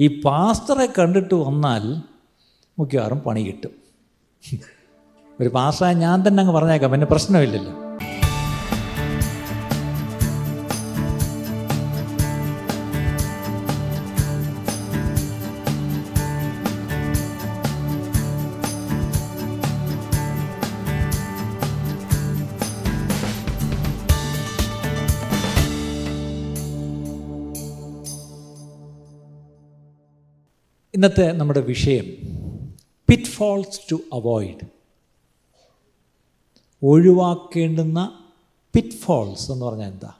ഈ പാസ്റ്ററെ കണ്ടിട്ട് വന്നാൽ മിക്കവാറും പണി കിട്ടും. ഒരു പാസ്റ്ററെ ഞാൻ തന്നെ അങ്ങ് പറഞ്ഞേക്കാം പിന്നെ പ്രശ്നമില്ലല്ലോ. ഇന്നത്തെ നമ്മുടെ വിഷയം പിറ്റ് ഫോൾസ് ടു അവോയ്ഡ് ഒഴിവാക്കേണ്ടുന്ന പിറ്റ് ഫോൾസ് എന്ന് പറഞ്ഞാൽ എന്താ?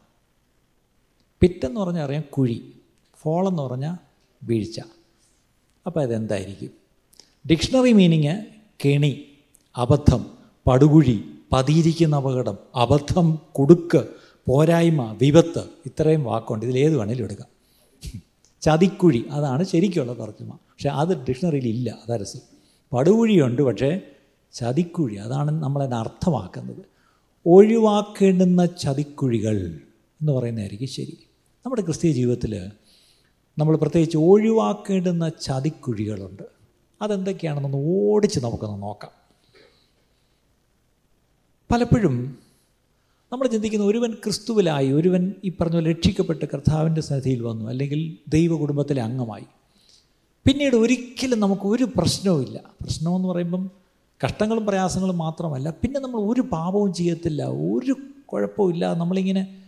പിറ്റ് എന്ന് പറഞ്ഞാൽ അറിയാം കുഴി ഫോൾ എന്ന് പറഞ്ഞാൽ വീഴ്ച. അപ്പോൾ അതെന്തായിരിക്കും? ഡിക്ഷണറി മീനിങ് കെണി അബദ്ധം പടുകുഴി പതിയിരിക്കുന്ന അപകടം അബദ്ധം കുടുക്ക് പോരായ്മ വിപത്ത് ഇത്രയും വാക്കുണ്ട്. ഇതിലേത് വേണേലും എടുക്കാം. ചതിക്കുഴി അതാണ് ശരിക്കുള്ള തർജമ. പക്ഷേ അത് ഡിക്ഷണറിയിൽ ഇല്ല അതാ രസം. പടുകുഴിയുണ്ട് പക്ഷേ ചതിക്കുഴി അതാണ് നമ്മളതിനെ അർത്ഥമാക്കുന്നത്. ഒഴിവാക്കേണ്ടുന്ന ചതിക്കുഴികൾ എന്ന് പറയുന്നതായിരിക്കും ശരി. നമ്മുടെ ക്രിസ്തീയ ജീവിതത്തിൽ നമ്മൾ പ്രത്യേകിച്ച് ഒഴിവാക്കേണ്ടുന്ന ചതിക്കുഴികളുണ്ട്. അതെന്തൊക്കെയാണെന്നൊന്ന് ഓടിച്ച് നമുക്കൊന്ന് നോക്കാം. പലപ്പോഴും നമ്മൾ ചിന്തിക്കുന്ന ഒരുവൻ ക്രിസ്തുവിലായി ഒരുവൻ ഈ പറഞ്ഞ രക്ഷിക്കപ്പെട്ട് കർത്താവിന്റെ സന്നിധിയിൽ വന്നു അല്ലെങ്കിൽ ദൈവ കുടുംബത്തിലെ അംഗമായി. പിന്നീട് ഒരിക്കലും നമുക്ക് ഒരു പ്രശ്നവുമില്ല പ്രശ്നമെന്ന് പറയുമ്പം കഷ്ടങ്ങളും പ്രയാസങ്ങളും മാത്രമല്ല. പിന്നെ നമ്മൾ ഒരു പാപവും ചെയ്യത്തില്ല. ഒരു കുഴപ്പമില്ല നമ്മളിങ്ങനെ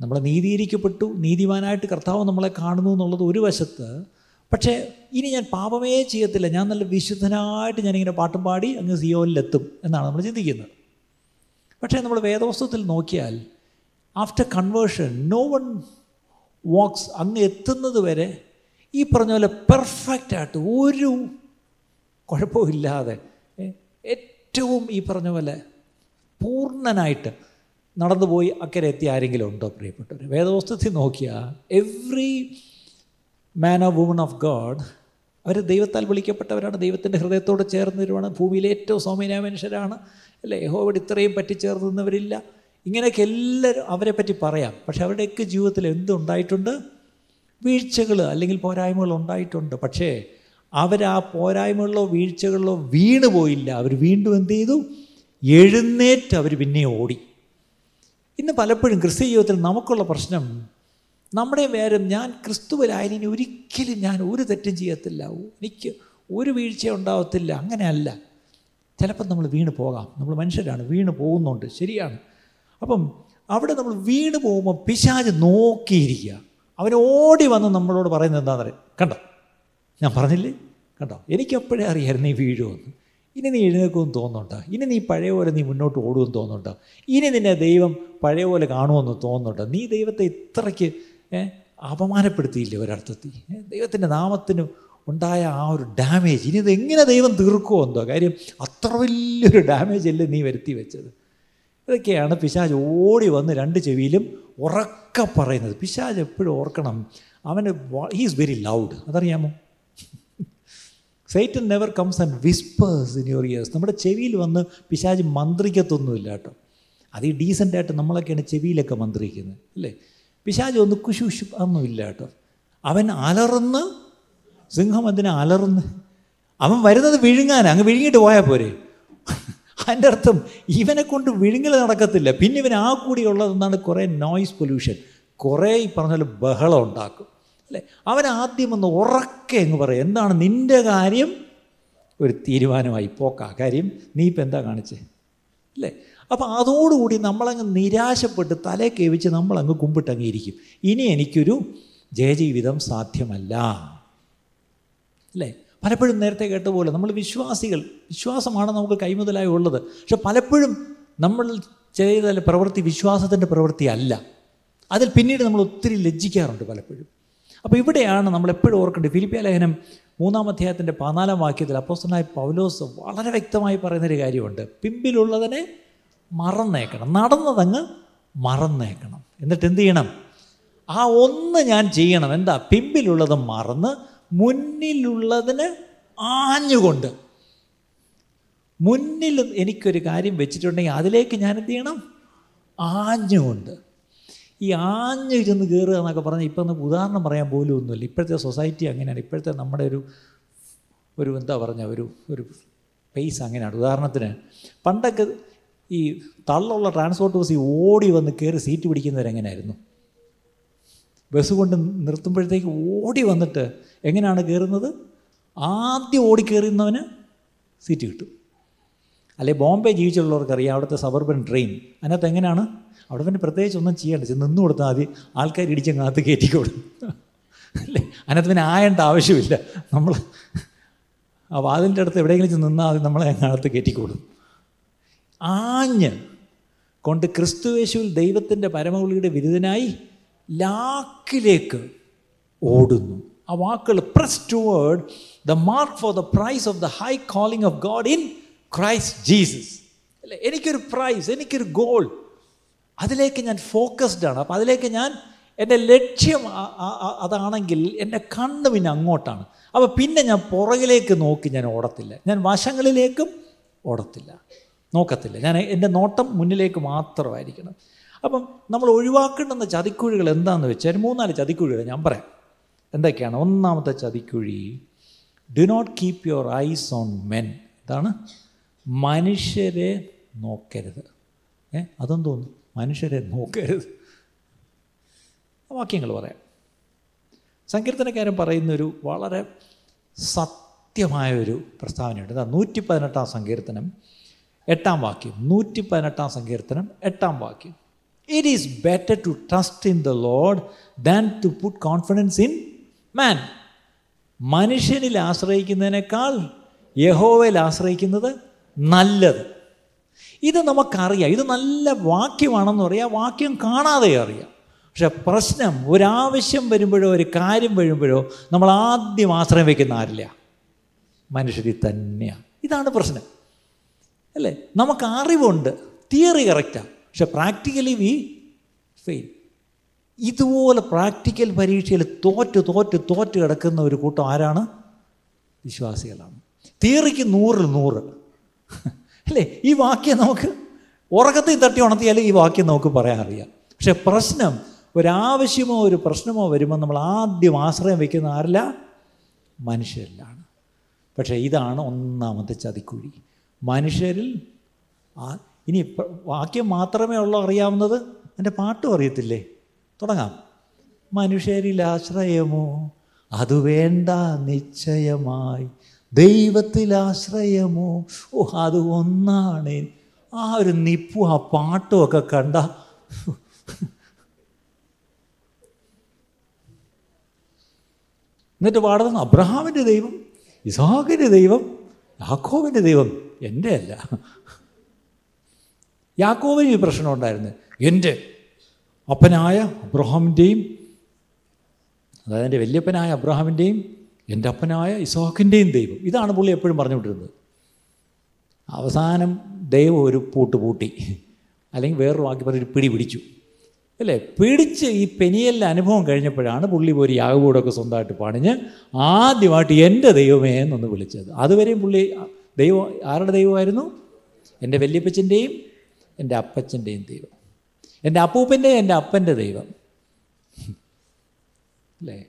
നമ്മൾ നീതീകരിക്കപ്പെട്ടു. നീതിമാനായിട്ട് കർത്താവ് നമ്മളെ കാണുന്നു എന്നുള്ളത് ഒരു വശത്ത്. പക്ഷേ ഇനി ഞാൻ പാപമേ ചെയ്യത്തില്ല. ഞാൻ നല്ല വിശുദ്ധനായിട്ട് ഞാനിങ്ങനെ പാട്ടും പാടി അങ്ങ് സിയോനിലെത്തും എന്നാണ് നമ്മൾ ചിന്തിക്കുന്നത്. പക്ഷേ നമ്മൾ വേദവസ്തുത്തിൽ നോക്കിയാൽ after conversion no one walks അങ്ങ് എത്തുന്നത് വരെ ഈ പറഞ്ഞ പോലെ പെർഫെക്റ്റ് ആയിട്ട് ഒരു കുഴപ്പമില്ലാതെ ഏറ്റവും ഈ പറഞ്ഞ പോലെ പൂർണനായിട്ട് നടന്നുപോയി അക്കരെ എത്തിയ ആരെങ്കിലും ഉണ്ടോ പ്രിയപ്പെട്ടവർ വേദവസ്തുത്തിൽ നോക്കിയാൽ every man of woman of God അവർ ദൈവത്താൽ വിളിക്കപ്പെട്ടവരാണ് ദൈവത്തിന്റെ ഹൃദയത്തോട് ചേർന്ന് വരുവാണ് ഭൂമിയിലെ ഏറ്റവും സൗമ്യനായ മനുഷ്യരാണ് അല്ലേ? യഹോവോട് ഇത്രയും പറ്റിച്ചേർന്ന് നിന്നവരില്ല ഇങ്ങനെയൊക്കെ എല്ലാവരും അവരെ പറ്റി പറയാം. പക്ഷെ അവരുടെയൊക്കെ ജീവിതത്തിൽ എന്തുണ്ടായിട്ടുണ്ട്? വീഴ്ചകൾ അല്ലെങ്കിൽ പോരായ്മകൾ ഉണ്ടായിട്ടുണ്ട്. പക്ഷേ അവർ ആ പോരായ്മകളിലോ വീഴ്ചകളിലോ വീണു പോയില്ല. അവർ വീണ്ടും എന്ത് ചെയ്തു? എഴുന്നേറ്റ് അവർ പിന്നെ ഓടി. ഇന്ന് പലപ്പോഴും ക്രിസ്ത്യ ജീവിതത്തിൽ നമുക്കുള്ള പ്രശ്നം നമ്മുടെ വേരം ഞാൻ ക്രിസ്തുവിലായാലും ഒരിക്കലും ഞാൻ ഒരു തെറ്റും ചെയ്യത്തില്ല. എനിക്ക് ഒരു വീഴ്ച ഉണ്ടാവത്തില്ല. അങ്ങനെയല്ല. ചിലപ്പം നമ്മൾ വീണ് പോകാം. നമ്മൾ മനുഷ്യരാണ്. വീണ് പോകുന്നുണ്ട്. ശരിയാണ്. അപ്പം അവിടെ നമ്മൾ വീണ് പോകുമ്പോൾ പിശാജ് നോക്കിയിരിക്കുക. അവൻ ഓടി വന്ന് നമ്മളോട് പറയുന്നത് എന്താണെന്ന് അറിയാം കണ്ടോ? ഞാൻ പറഞ്ഞില്ലേ? കണ്ടോ? എനിക്കപ്പോഴേ അറിയായിരുന്നു നീ വീഴുമെന്ന് ഇനി നീ എഴുന്നേക്കുമെന്ന് തോന്നുന്നുണ്ടോ? ഇനി നീ പഴയ പോലെ നീ മുന്നോട്ട് ഓടുമെന്ന് തോന്നുന്നുണ്ടോ? ഇനി നിന്നെ ദൈവം പഴയ പോലെ കാണുമെന്ന് തോന്നുന്നുണ്ടോ? നീ ദൈവത്തെ ഇത്രയ്ക്ക് അപമാനപ്പെടുത്തിയില്ലേ ഒരർത്ഥത്തിൽ? ദൈവത്തിന്റെ നാമത്തിന് ഉണ്ടായ ആ ഒരു ഡാമേജ് ഇനി ഇതെങ്ങനെ ദൈവം തീർക്കുമോ എന്തോ കാര്യം? അത്ര വലിയൊരു ഡാമേജ് അല്ലേ നീ വരുത്തി വെച്ചത്? ഇതൊക്കെയാണ് പിശാജ് ഓടി വന്ന് രണ്ട് ചെവിയിലും ഉറക്ക പറയുന്നത്. പിശാജ് എപ്പോഴും ഓർക്കണം അവന് he's very loud അതറിയാമോ? Satan never comes and whispers in your ears നമ്മുടെ ചെവിയിൽ വന്ന് പിശാജ് മന്ത്രിക്കത്തൊന്നുമില്ല കേട്ടോ. അത് ഈ ഡീസന്റായിട്ട് നമ്മളൊക്കെയാണ് ചെവിയിലൊക്കെ മന്ത്രിക്കുന്നത് അല്ലേ? പിശാജ് ഒന്ന് കുശുശു ഒന്നുമില്ല കേട്ടോ. അവൻ അലർന്ന് സിംഹം അതിനെ അലർന്ന് അവൻ വരുന്നത് വിഴുങ്ങാൻ അങ്ങ് വിഴുങ്ങിയിട്ട് പോയാൽ പോരെ? അതിന്റെ അർത്ഥം ഇവനെ കൊണ്ട് വിഴുങ്ങൽ നടക്കത്തില്ല. പിന്നെ ഇവൻ ആ കൂടി ഉള്ളതെന്നാണ് കുറേ നോയ്സ് പൊല്യൂഷൻ കുറേ ഈ പറഞ്ഞ ബഹളം ഉണ്ടാക്കും. അല്ലേ? അവൻ ആദ്യം ഒന്ന് ഉറക്കെ എന്ന് പറയും. എന്താണ് നിന്റെ കാര്യം? ഒരു തീരുമാനമായി പോക്കാ. കാര്യം നീ ഇപ്പം എന്താ കാണിച്ചേ? അല്ലേ? അപ്പോൾ അതോടുകൂടി നമ്മളങ്ങ് നിരാശപ്പെട്ട് തലേ കേവിച്ച് നമ്മളങ്ങ് കുമ്പിട്ടങ്ങ് ഇരിക്കും ഇനി എനിക്കൊരു ജയജീവിതം സാധ്യമല്ല. അല്ലേ? പലപ്പോഴും നേരത്തെ കേട്ട പോലെ നമ്മൾ വിശ്വാസികൾ വിശ്വാസമാണ് നമുക്ക് കൈമുതലായി ഉള്ളത്. പക്ഷെ പലപ്പോഴും നമ്മൾ ചെയ്ത പ്രവൃത്തി വിശ്വാസത്തിന്റെ പ്രവൃത്തി അല്ല അതിൽ പിന്നീട് നമ്മൾ ഒത്തിരി ലജ്ജിക്കാറുണ്ട് പലപ്പോഴും. അപ്പോൾ ഇവിടെയാണ് നമ്മൾ എപ്പോഴും ഓർക്കേണ്ടത്. ഫിലിപ്പിയ ലേഖനം മൂന്നാം അധ്യായത്തിന്റെ പതിനാലാം വാക്യത്തിൽ അപ്പോസ്റ്റനായ പൗലോസ് വളരെ വ്യക്തമായി പറയുന്നൊരു കാര്യമുണ്ട്. പിമ്പിലുള്ളതിനെ മറന്നേക്കണം. നടന്നതങ്ങ് മറന്നേക്കണം. എന്നിട്ട് എന്ത് ചെയ്യണം? ആ ഒന്ന് ഞാൻ ചെയ്യണം. എന്താ? പിമ്പിലുള്ളത് മറന്ന് മുന്നിലുള്ളതിന് ആഞ്ഞുകൊണ്ട്. മുന്നിൽ എനിക്കൊരു കാര്യം വെച്ചിട്ടുണ്ടെങ്കിൽ അതിലേക്ക് ഞാൻ എന്ത് ചെയ്യണം? ആഞ്ഞുകൊണ്ട്. ഈ ആഞ്ഞു ചെന്ന് കയറുക എന്നൊക്കെ പറഞ്ഞാൽ ഇപ്പം നമുക്ക് ഉദാഹരണം പറയാൻ പോലും ഒന്നുമില്ല. ഇപ്പോഴത്തെ സൊസൈറ്റി അങ്ങനെയാണ്. ഇപ്പോഴത്തെ നമ്മുടെ ഒരു ഒരു എന്താ പറഞ്ഞ ഒരു ഒരു പേസ് അങ്ങനെയാണ്. ഉദാഹരണത്തിന് പണ്ടൊക്കെ ഈ തള്ളുള്ള ട്രാൻസ്പോർട്ട് ബസ് ഓടി വന്ന് കയറി സീറ്റ് പിടിക്കുന്നവരെങ്ങനെയായിരുന്നു? ബസ് കൊണ്ട് നിർത്തുമ്പോഴത്തേക്ക് ഓടി വന്നിട്ട് എങ്ങനെയാണ് കയറുന്നത്? ആദ്യം ഓടിക്കേറുന്നവന് സീറ്റ് കിട്ടും. അല്ലെ ബോംബെ ജീവിച്ചുള്ളവർക്കറിയാം അവിടുത്തെ സബർബൻ ട്രെയിൻ അതിനകത്ത് എങ്ങനെയാണ്? അവിടെ പിന്നെ പ്രത്യേകിച്ച് ഒന്നും ചെയ്യേണ്ട ചെന്ന് നിന്ന് കൊടുത്താൽ മതി. ആൾക്കാർ ഇടിച്ചങ്ങകത്ത് കയറ്റിക്കോടും അല്ലേ അതിനകത്ത് പിന്നെ ആയേണ്ട ആവശ്യമില്ല. നമ്മൾ ആ വാതിലിന്റെ അടുത്ത് എവിടെയെങ്കിലും ചെന്ന് നിന്നാൽ മതി നമ്മളെ അകത്ത് കയറ്റിക്കോടും ആഞ്ഞ് കൊണ്ട് ക്രിസ്തുവേശുവിൽ ദൈവത്തിന്റെ പരമവിളിയുടെ വിരുദ്ധനായി ലാക്കിലേക്ക് ഓടുന്നു. ആ വാക്കുകൾ press toward the mark for the prize of the high calling of God in Christ Jesus അല്ലേ? എനിക്കൊരു പ്രൈസ് എനിക്കൊരു ഗോൾ അതിലേക്ക് ഞാൻ ഫോക്കസ്ഡ് ആണ്. അപ്പോൾ അതിലേക്ക് ഞാൻ എന്റെ ലക്ഷ്യം അതാണെങ്കിൽ എന്റെ കണ്ണ് പിന്നെ അങ്ങോട്ടാണ്. അപ്പോൾ പിന്നെ ഞാൻ പുറകിലേക്ക് നോക്കി ഞാൻ ഓടത്തില്ല. ഞാൻ വശങ്ങളിലേക്കും ഓടത്തില്ല. നോക്കത്തില്ല. ഞാൻ എന്റെ നോട്ടം മുന്നിലേക്ക് മാത്രമായിരിക്കണം. അപ്പം നമ്മൾ ഒഴിവാക്കേണ്ടുന്ന ചതിക്കുഴികൾ എന്താണെന്ന് വെച്ചാൽ മൂന്നാൽ ചതിക്കുഴികൾ ഞാൻ പറയാം. എന്തൊക്കെയാണ്? ഒന്നാമത്തെ ചതിക്കുഴി do not keep your eyes on men ഇതാണ് മനുഷ്യരെ നോക്കരുത്. ഏ അതെന്ന് തോന്നുന്നു? മനുഷ്യരെ നോക്കരുത്. വാക്യങ്ങൾ പറയാം. സങ്കീർത്തനക്കാരൻ പറയുന്നൊരു വളരെ സത്യമായൊരു പ്രസ്താവനയുണ്ട്. ഇതാ നൂറ്റി പതിനെട്ടാം സങ്കീർത്തനം എട്ടാം വാക്യം. നൂറ്റി പതിനെട്ടാം സങ്കീർത്തനം എട്ടാം വാക്യം. It is better to trust in the Lord than to put confidence in man മനുഷ്യനിൽ ആശ്രയിക്കുന്നതിനേക്കാൾ യഹോവയിൽ ആശ്രയിക്കുന്നത് നല്ലത്. ഇത് നമുക്കറിയാം. ഇത് നല്ല വാക്യമാണെന്ന് പറയാം. വാക്യം കാണാതെ അറിയാം. പക്ഷെ പ്രശ്നം ഒരാവശ്യം വരുമ്പോഴോ ഒരു കാര്യം വരുമ്പോഴോ നമ്മൾ ആദ്യം ആശ്രയം വയ്ക്കുന്ന ആരില്ല? മനുഷ്യരിൽ തന്നെയാണ്. ഇതാണ് പ്രശ്നം. അല്ലേ? നമുക്ക് അറിവുണ്ട് തിയറി കറക്റ്റാണ് പക്ഷെ പ്രാക്ടിക്കലി വി ഫെയിൽ. ഇതുപോലെ പ്രാക്ടിക്കൽ പരീക്ഷയിൽ തോറ്റ് തോറ്റ് തോറ്റ് കിടക്കുന്ന ഒരു കൂട്ടം ആരാണ്? വിശ്വാസികളാണ്. തിയറിക്ക് നൂറിൽ നൂറ്. അല്ലേ? ഈ വാക്യം നമുക്ക് ഉറക്കത്തിൽ തട്ടി ഉണർത്തിയാൽ ഈ വാക്യം നമുക്ക് പറയാൻ അറിയാം പക്ഷെ പ്രശ്നം ഒരാവശ്യമോ ഒരു പ്രശ്നമോ വരുമ്പോൾ നമ്മൾ ആദ്യം ആശ്രയം വയ്ക്കുന്ന ആരല്ല? മനുഷ്യരിലാണ്. പക്ഷേ ഇതാണ് ഒന്നാമത്തെ ചതിക്കുഴി. മനുഷ്യരിൽ ഇനി വാക്യം മാത്രമേ ഉള്ളൂ അറിയാവുന്നത്? എന്റെ പാട്ടും അറിയത്തില്ലേ? തുടങ്ങാം. മനുഷ്യരിൽ ആശ്രയമോ അത് വേണ്ട നിശ്ചയമായി. ദൈവത്തിൽ ആശ്രയമോ ഓ അത് ഒന്നാണ്. ആ ഒരു നിപ്പും ആ പാട്ടും ഒക്കെ കണ്ട. എന്നിട്ട് പാടുന്ന അബ്രഹാമിന്റെ ദൈവം ഇസാഖിന്റെ ദൈവം യാക്കോവിന്റെ ദൈവം. എന്റെ അല്ല യാക്കോവിന് ഈ പ്രശ്നം ഉണ്ടായിരുന്നു. എന്റെ അപ്പനായ അബ്രഹാമിന്റെയും അതായത് എന്റെ വല്യപ്പനായ അബ്രഹാമിന്റെയും എന്റെ അപ്പനായ ഇസാഖിന്റെയും ദൈവം. ഇതാണ് പുള്ളി എപ്പോഴും പറഞ്ഞുകൊണ്ടിരുന്നത്. അവസാനം ദൈവം ഒരു പൂട്ട് പൂട്ടി അല്ലെങ്കിൽ വേറൊരു വാക്കി പറഞ്ഞൊരു പിടി പിടിച്ചു. അല്ലേ? പിടിച്ച് ഈ പെനിയലിന്റെ അനുഭവം കഴിഞ്ഞപ്പോഴാണ് പുള്ളി പോയി യാഗകൂടൊക്കെ സ്വന്തമായിട്ട് പണിഞ്ഞ് ആദ്യമായിട്ട് എന്റെ ദൈവമേ എന്നൊന്ന് വിളിച്ചത്. അതുവരെയും പുള്ളി ദൈവം ആരുടെ ദൈവമായിരുന്നു? എന്റെ വല്യപ്പച്ചന്റെയും എന്റെ അപ്പച്ചന്റെയും ദൈവം. എന്റെ അപ്പൂപ്പന്റെ എന്റെ അപ്പന്റെ ദൈവം. അല്ലേ?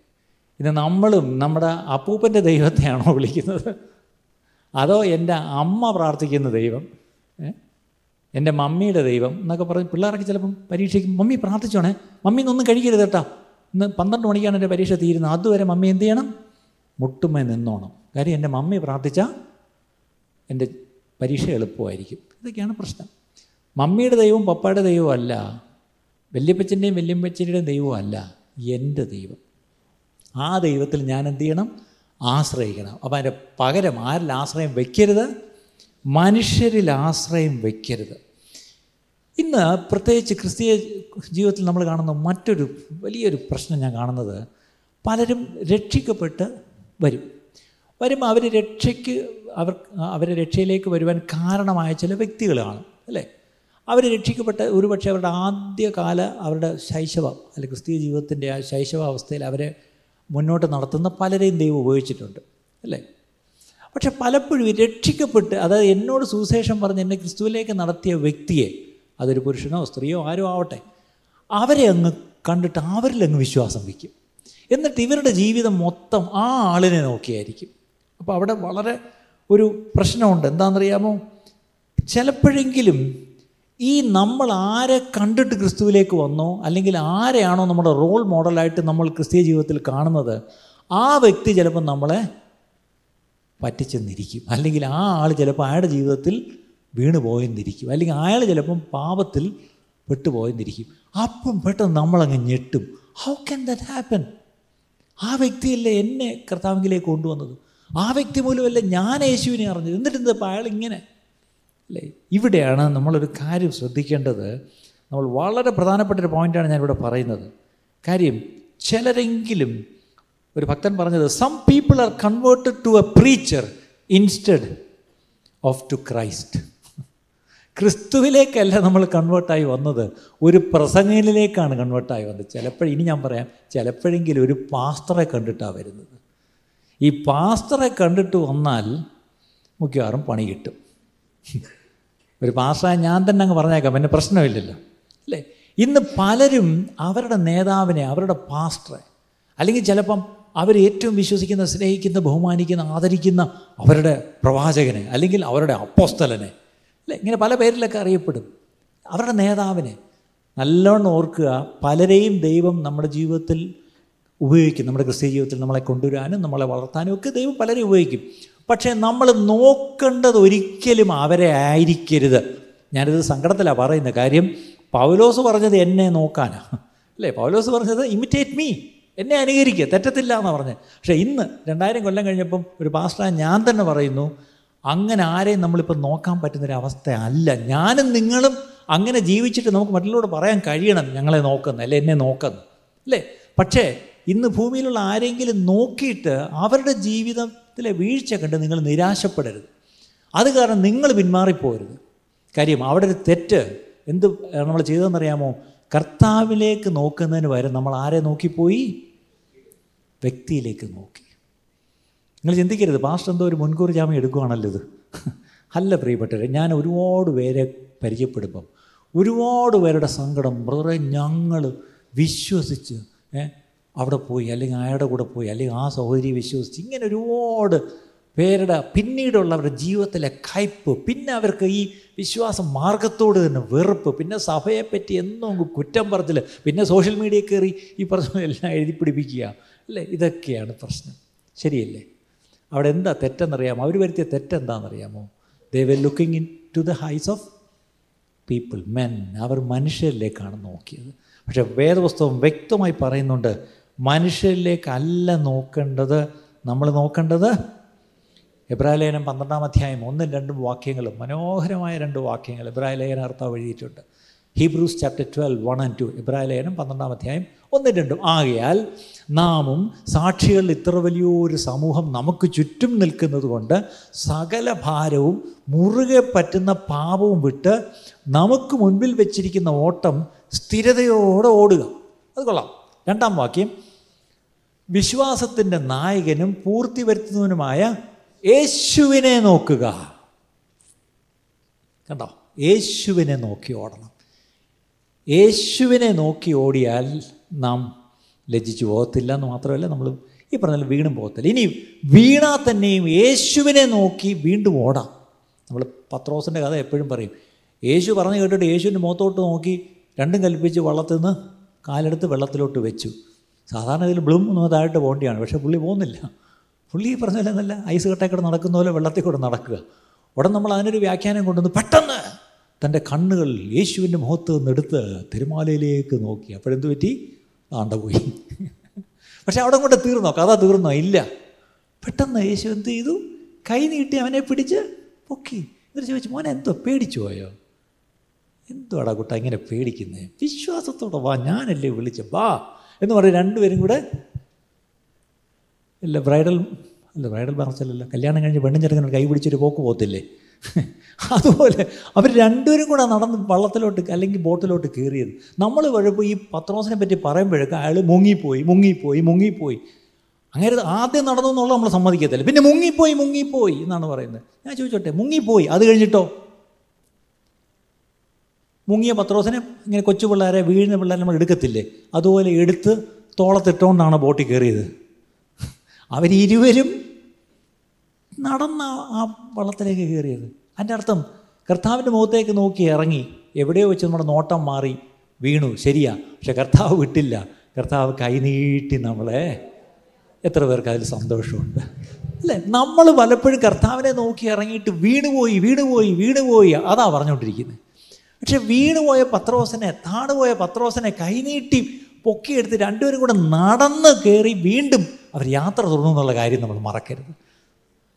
ഇത് നമ്മളും നമ്മുടെ അപ്പൂപ്പന്റെ ദൈവത്തെയാണോ വിളിക്കുന്നത്? അതോ എന്റെ അമ്മ പ്രാർത്ഥിക്കുന്ന ദൈവം? എന്റെ മമ്മിയുടെ ദൈവം എന്നൊക്കെ പറഞ്ഞ് പിള്ളേരൊക്കെ ചിലപ്പം പരീക്ഷയ്ക്ക് മമ്മി പ്രാർത്ഥിച്ചോണേ മമ്മി ഒന്നും കഴിക്കരുത് കേട്ടോ. ഇന്ന് പന്ത്രണ്ട് മണിക്കാണ് എന്റെ പരീക്ഷ തീരുന്നത്. അതുവരെ മമ്മി എന്ത് ചെയ്യണം? മുട്ടുമേ നിന്നോണം. കാര്യം എന്റെ മമ്മി പ്രാർത്ഥിച്ചാൽ എന്റെ പരീക്ഷ എളുപ്പമായിരിക്കും. ഇതൊക്കെയാണ് പ്രശ്നം. മമ്മിയുടെ ദൈവവും പപ്പയുടെ ദൈവവും അല്ല. വല്യപ്പച്ചന്റെയും വല്യമ്മച്ചന്റെയും ദൈവവും അല്ല. എന്റെ ദൈവം. ആ ദൈവത്തിൽ ഞാൻ എന്ത് ചെയ്യണം? ആശ്രയിക്കണം. അപ്പം അതിന്റെ പകരം ആരിൽ ആശ്രയം വയ്ക്കരുത് മനുഷ്യരിൽ ആശ്രയം വയ്ക്കരുത് ഇന്ന് പ്രത്യേകിച്ച് ക്രിസ്തീയ ജീവിതത്തിൽ നമ്മൾ കാണുന്ന മറ്റൊരു വലിയൊരു പ്രശ്നം ഞാൻ കാണുന്നത് പലരും രക്ഷിക്കപ്പെട്ട് വരും. വരുമ്പോൾ അവർ രക്ഷയ്ക്ക് അവർ അവരെ രക്ഷയിലേക്ക് വരുവാൻ കാരണമായ ചില വ്യക്തികളാണ്. അല്ലേ? അവർ രക്ഷിക്കപ്പെട്ട ഒരുപക്ഷെ അവരുടെ ആദ്യകാല അവരുടെ ശൈശവം അല്ലെ ക്രിസ്തീയ ജീവിതത്തിന്റെ ആ ശൈശവാവസ്ഥയിൽ അവരെ മുന്നോട്ട് നടത്തുന്ന പലരെയും ദൈവം ഉപയോഗിച്ചിട്ടുണ്ട് അല്ലേ? പക്ഷെ പലപ്പോഴും രക്ഷിക്കപ്പെട്ട് അതായത് എന്നോട് സുവിശേഷം പറഞ്ഞ് എന്നെ ക്രിസ്തുവിലേക്ക് നടത്തിയ വ്യക്തിയെ അതൊരു പുരുഷനോ സ്ത്രീയോ ആരോ ആവട്ടെ അവരെ അങ്ങ് കണ്ടിട്ട് അവരിൽ അങ്ങ് വിശ്വാസം വയ്ക്കും. എന്നിട്ട് ഇവരുടെ ജീവിതം മൊത്തം ആ ആളിനെ നോക്കിയായിരിക്കും. അപ്പോൾ അവിടെ വളരെ ഒരു പ്രശ്നമുണ്ട്. എന്താണെന്നറിയാമോ? ചിലപ്പോഴെങ്കിലും ഈ നമ്മൾ ആരെ കണ്ടിട്ട് ക്രിസ്തുവിലേക്ക് വന്നോ അല്ലെങ്കിൽ ആരെയാണോ നമ്മുടെ റോൾ മോഡലായിട്ട് നമ്മൾ ക്രിസ്തീയ ജീവിതത്തിൽ കാണുന്നത് ആ വ്യക്തി ചിലപ്പോൾ നമ്മളെ പറ്റിച്ചെന്നിരിക്കും. അല്ലെങ്കിൽ ആ ആൾ ചിലപ്പോൾ അയാളുടെ ജീവിതത്തിൽ വീണ് പോയെന്നിരിക്കും അല്ലെങ്കിൽ അയാൾ ചിലപ്പം പാപത്തിൽ പെട്ടുപോയെന്നിരിക്കും. അപ്പം പെട്ടെന്ന് നമ്മളങ്ങ് ഞെട്ടും. ഹൗ ക്യാൻ ദാറ്റ് ഹാപ്പൻ ആ വ്യക്തിയല്ലേ എന്നെ കർത്താവിലേക്ക് കൊണ്ടുവന്നത്. ആ വ്യക്തി മൂലമല്ലേ ഞാൻ യേശുവിനെ അറിഞ്ഞത്. എന്നിട്ട് എന്താ അയാൾ ഇങ്ങനെ അല്ലേ? ഇവിടെയാണ് നമ്മളൊരു കാര്യം ശ്രദ്ധിക്കേണ്ടത്. നമ്മൾ വളരെ പ്രധാനപ്പെട്ട ഒരു പോയിന്റാണ് ഞാനിവിടെ പറയുന്നത്. കാര്യം ചിലരെങ്കിലും ഒരു ഭക്തൻ പറഞ്ഞത് some people are converted to a preacher instead of to Christ ക്രിസ്തുവിലേക്കല്ല നമ്മൾ കൺവേർട്ടായി വന്നത്. ഒരു പ്രസംഗനിലേക്കാണ് കൺവേർട്ടായി വന്നത്. ചിലപ്പോൾ ഇനി ഞാൻ പറയാം ചിലപ്പോഴെങ്കിലും ഒരു പാസ്റ്ററെ കണ്ടിട്ടാണ് വരുന്നത്. ഈ പാസ്റ്ററെ കണ്ടിട്ട് വന്നാൽ മിക്കവാറും പണി കിട്ടും. ഒരു പാസ്സായ ഞാൻ തന്നെ അങ്ങ് പറഞ്ഞേക്കാം പിന്നെ പ്രശ്നമില്ലല്ലോ. അല്ലേ? ഇന്ന് പലരും അവരുടെ നേതാവിനെ അവരുടെ പാസ്റ്ററെ അല്ലെങ്കിൽ ചിലപ്പം അവർ ഏറ്റവും വിശ്വസിക്കുന്ന സ്നേഹിക്കുന്ന ബഹുമാനിക്കുന്ന ആദരിക്കുന്ന അവരുടെ പ്രവാചകനെ അല്ലെങ്കിൽ അവരുടെ അപ്പോസ്തലനെ അല്ലേ? ഇങ്ങനെ പല പേരിലൊക്കെ അറിയപ്പെടും. അവരുടെ നേതാവിനെ നല്ലോണം ഓർക്കുക പലരെയും ദൈവം നമ്മുടെ ജീവിതത്തിൽ ഉപയോഗിക്കും. നമ്മുടെ ക്രിസ്ത്യ ജീവിതത്തിൽ നമ്മളെ കൊണ്ടുവരാനും നമ്മളെ വളർത്താനും ഒക്കെ ദൈവം പലരെയും ഉപയോഗിക്കും. പക്ഷേ നമ്മൾ നോക്കേണ്ടത് ഒരിക്കലും അവരെ ആയിരിക്കരുത്. ഞാനിത് സങ്കടത്തിലാണ് പറയുന്ന കാര്യം പൗലോസ് പറഞ്ഞത് എന്നെ നോക്കാനാണ് അല്ലേ? പൗലോസ് പറഞ്ഞത് ഇമിറ്റേറ്റ് മീ എന്നെ അനുകരിക്കുക. തെറ്റത്തില്ല എന്നാണ് പറഞ്ഞത്. പക്ഷേ ഇന്ന് രണ്ടായിരം കൊല്ലം കഴിഞ്ഞപ്പം ഒരു പാസ്റ്റർ ഞാൻ തന്നെ പറയുന്നു അങ്ങനെ ആരെയും നമ്മളിപ്പോൾ നോക്കാൻ പറ്റുന്നൊരവസ്ഥ അല്ല. ഞാനും നിങ്ങളും അങ്ങനെ ജീവിച്ചിട്ട് നമുക്ക് മറ്റുള്ളവരോട് പറയാൻ കഴിയണം ഞങ്ങളെ നോക്കുന്ന അല്ലെ? എന്നെ നോക്കുന്നു അല്ലേ? പക്ഷേ ഇന്ന് ഭൂമിയിലുള്ള ആരെങ്കിലും നോക്കിയിട്ട് അവരുടെ ജീവിതത്തിലെ വീഴ്ച കണ്ട് നിങ്ങൾ നിരാശപ്പെടരുത്. അത് കാരണം നിങ്ങൾ പിന്മാറിപ്പോരുത്. കാര്യം അവിടെ ഒരു തെറ്റ് എന്ത് നമ്മൾ ചെയ്തതെന്നറിയാമോ? കർത്താവിലേക്ക് നോക്കുന്നതിന് പകരം നമ്മൾ ആരെ നോക്കിപ്പോയി? വ്യക്തിയിലേക്ക് നോക്കി. നിങ്ങൾ ചിന്തിക്കരുത് പാസ്റ്റർ എന്തോ ഒരു മുൻകൂർ ജാമ്യം എടുക്കുകയാണല്ലോ ഇത്. അല്ല പ്രിയപ്പെട്ടവരെ ഞാൻ ഒരുപാട് പേരെ പരിചയപ്പെടുമ്പം ഒരുപാട് പേരുടെ സങ്കടം ബ്രദറെ ഞങ്ങൾ വിശ്വസിച്ച് അവിടെ പോയി അല്ലെങ്കിൽ അയാളുടെ കൂടെ പോയി അല്ലെങ്കിൽ ആ സഹോദരി വിശ്വസിച്ച് ഇങ്ങനെ ഒരുപാട് പേരുടെ പിന്നീടുള്ളവരുടെ ജീവിതത്തിലെ കയ്പ് പിന്നെ അവർക്ക് ഈ വിശ്വാസ മാർഗത്തോട് തന്നെ വെറുപ്പ് പിന്നെ സഭയെപ്പറ്റി എന്നും കുറ്റം പറച്ചിൽ പിന്നെ സോഷ്യൽ മീഡിയ കയറി ഈ പ്രശ്നം എല്ലാം എഴുതി പിടിപ്പിക്കുക അല്ലേ? ഇതൊക്കെയാണ് പ്രശ്നം. ശരിയല്ലേ? അവിടെ എന്താ തെറ്റെന്നറിയാമോ? അവർ വരുത്തിയ തെറ്റെന്താണെന്നറിയാമോ? They were looking into the eyes of people men അവർ മനുഷ്യരിലേക്കാണ് നോക്കിയത്. പക്ഷേ വേദപുസ്തകം വ്യക്തമായി പറയുന്നുണ്ട് മനുഷ്യരിലേക്കല്ല നോക്കേണ്ടത്. നമ്മൾ നോക്കേണ്ടത് എബ്രാലേഖനം പന്ത്രണ്ടാം അധ്യായം ഒന്നും രണ്ടും വാക്യങ്ങളും മനോഹരമായ രണ്ട് വാക്യങ്ങൾ എബ്രാലേഖന അർത്ഥം എഴുതിയിട്ടുണ്ട്. Hebrews chapter twelve one and two ഇബ്രാഹിലേഖനം പന്ത്രണ്ടാം അധ്യായം ഒന്നും രണ്ടും. ആകയാൽ നാമും സാക്ഷികളിൽ ഇത്ര വലിയൊരു സമൂഹം നമുക്ക് ചുറ്റും നിൽക്കുന്നത് കൊണ്ട് സകല ഭാരവും മുറുകെ പറ്റുന്ന പാപവും വിട്ട് നമുക്ക് മുൻപിൽ വെച്ചിരിക്കുന്ന ഓട്ടം സ്ഥിരതയോടെ ഓടുക. അത് കൊള്ളാം. രണ്ടാം വാക്യം വിശ്വാസത്തിന്റെ നായകനും പൂർത്തി വരുത്തുന്നവനുമായ യേശുവിനെ നോക്കുക. കണ്ടോ? യേശുവിനെ നോക്കി ഓടണം. യേശുവിനെ നോക്കി ഓടിയാൽ നാം ലജ്ജിച്ചു പോകത്തില്ല എന്ന് മാത്രമല്ല നമ്മൾ ഈ പറഞ്ഞാൽ വീണും പോകത്തില്ല. ഇനി വീണാൽ തന്നെയും യേശുവിനെ നോക്കി വീണ്ടും ഓടാം. നമ്മൾ പത്രോസിന്റെ കഥ എപ്പോഴും പറയും യേശു പറഞ്ഞു കേട്ടിട്ട് യേശുവിന്റെ മുഖത്തോട്ട് നോക്കി രണ്ടും കൽപ്പിച്ച് വള്ളത്തിൽ നിന്ന് കാലെടുത്ത് വെള്ളത്തിലോട്ട് വെച്ചു. സാധാരണ ഇതിൽ ബ്ലൂം എന്നതായിട്ട് പോകേണ്ടിയാണ്. പക്ഷേ പുള്ളി പോകുന്നില്ല. പുള്ളി ഈ നല്ല ഐസ് കട്ടേക്കൂടെ നടക്കുന്ന പോലെ വെള്ളത്തിൽ കൂടെ നടക്കുക. ഉടൻ നമ്മൾ അതിനൊരു വ്യാഖ്യാനം കൊണ്ടുവന്ന് പെട്ടെന്ന് തന്റെ കണ്ണുകൾ യേശുവിന്റെ മുഖത്ത് നിന്നെടുത്ത് തിരുമാലയിലേക്ക് നോക്കി. അപ്പോഴെന്ത് പറ്റി? ആണ്ട പോയി പക്ഷെ അവിടെ കൊണ്ട് തീർന്നോ. കഥ തീർന്നോ. ഇല്ല. പെട്ടെന്ന് യേശു എന്ത് ചെയ്തു? കൈ നീട്ടി അവനെ പിടിച്ച് പൊക്കി. എന്നിട്ട് ചോദിച്ചു മോനെ എന്തോ പേടിച്ചു പോയോ? എന്തുവാടാ കുട്ട ഇങ്ങനെ പേടിക്കുന്നേ? വിശ്വാസത്തോടെ വാ ഞാനല്ലേ വിളിച്ച. വാ എന്ന് പറഞ്ഞ് രണ്ടുപേരും കൂടെ ഇല്ല ബ്രൈഡൽ അല്ല ബ്രൈഡൽ പറഞ്ഞല്ലോ കല്യാണം കഴിഞ്ഞ് പെണ്ണും ചെറുക്കനും കൈ പിടിച്ചൊരു പോക്ക് പോകത്തില്ലേ? അതുപോലെ അവർ രണ്ടുപേരും കൂടെ നടന്ന് വള്ളത്തിലോട്ട് അല്ലെങ്കിൽ ബോട്ടിലോട്ട് കയറിയത്. നമ്മൾ വഴപ്പോൾ ഈ പത്രോസിനെ പറ്റി പറയുമ്പോഴൊക്കെ അയാൾ മുങ്ങിപ്പോയി മുങ്ങിപ്പോയി മുങ്ങിപ്പോയി. അങ്ങനെ ആദ്യം നടന്നു എന്നുള്ളത് നമ്മൾ സമ്മതിക്കത്തില്ല. പിന്നെ മുങ്ങിപ്പോയി മുങ്ങിപ്പോയി എന്നാണ് പറയുന്നത്. ഞാൻ ചോദിച്ചോട്ടെ മുങ്ങിപ്പോയി അത് കഴിഞ്ഞിട്ടോ? മുങ്ങിയ പത്രോസിനെ ഇങ്ങനെ കൊച്ചു പിള്ളേരെ വീഴുന്ന പിള്ളേരെ നമ്മൾ എടുക്കത്തില്ലേ? അതുപോലെ എടുത്ത് തോളത്തിട്ടുകൊണ്ടാണ് ബോട്ടിൽ കയറിയത്. അവരിരുവരും നടന്ന ആ വള്ളത്തിലേക്ക് കയറിയത്. അതിന്റെ അർത്ഥം കർത്താവിന്റെ മുഖത്തേക്ക് നോക്കി ഇറങ്ങി. എവിടെയോ വെച്ച് നമ്മുടെ നോട്ടം മാറി. വീണു. ശരിയാ. പക്ഷെ കർത്താവ് വിട്ടില്ല. കർത്താവ് കൈനീട്ടി നമ്മളെ. എത്ര പേർക്ക് അതിൽ സന്തോഷമുണ്ട്. അല്ലേ? നമ്മൾ പലപ്പോഴും കർത്താവിനെ നോക്കി ഇറങ്ങിയിട്ട് വീണുപോയി വീണുപോയി വീണുപോയി. അതാ പറഞ്ഞുകൊണ്ടിരിക്കുന്നത് പക്ഷെ വീണുപോയ പത്രോസനെ താണുപോയ പത്രോസനെ കൈനീട്ടി പൊക്കിയെടുത്ത് രണ്ടുപേരും കൂടെ നടന്ന് കയറി വീണ്ടും അവർ യാത്ര തുടർന്നു എന്നുള്ള കാര്യം നമ്മൾ മറക്കരുത്.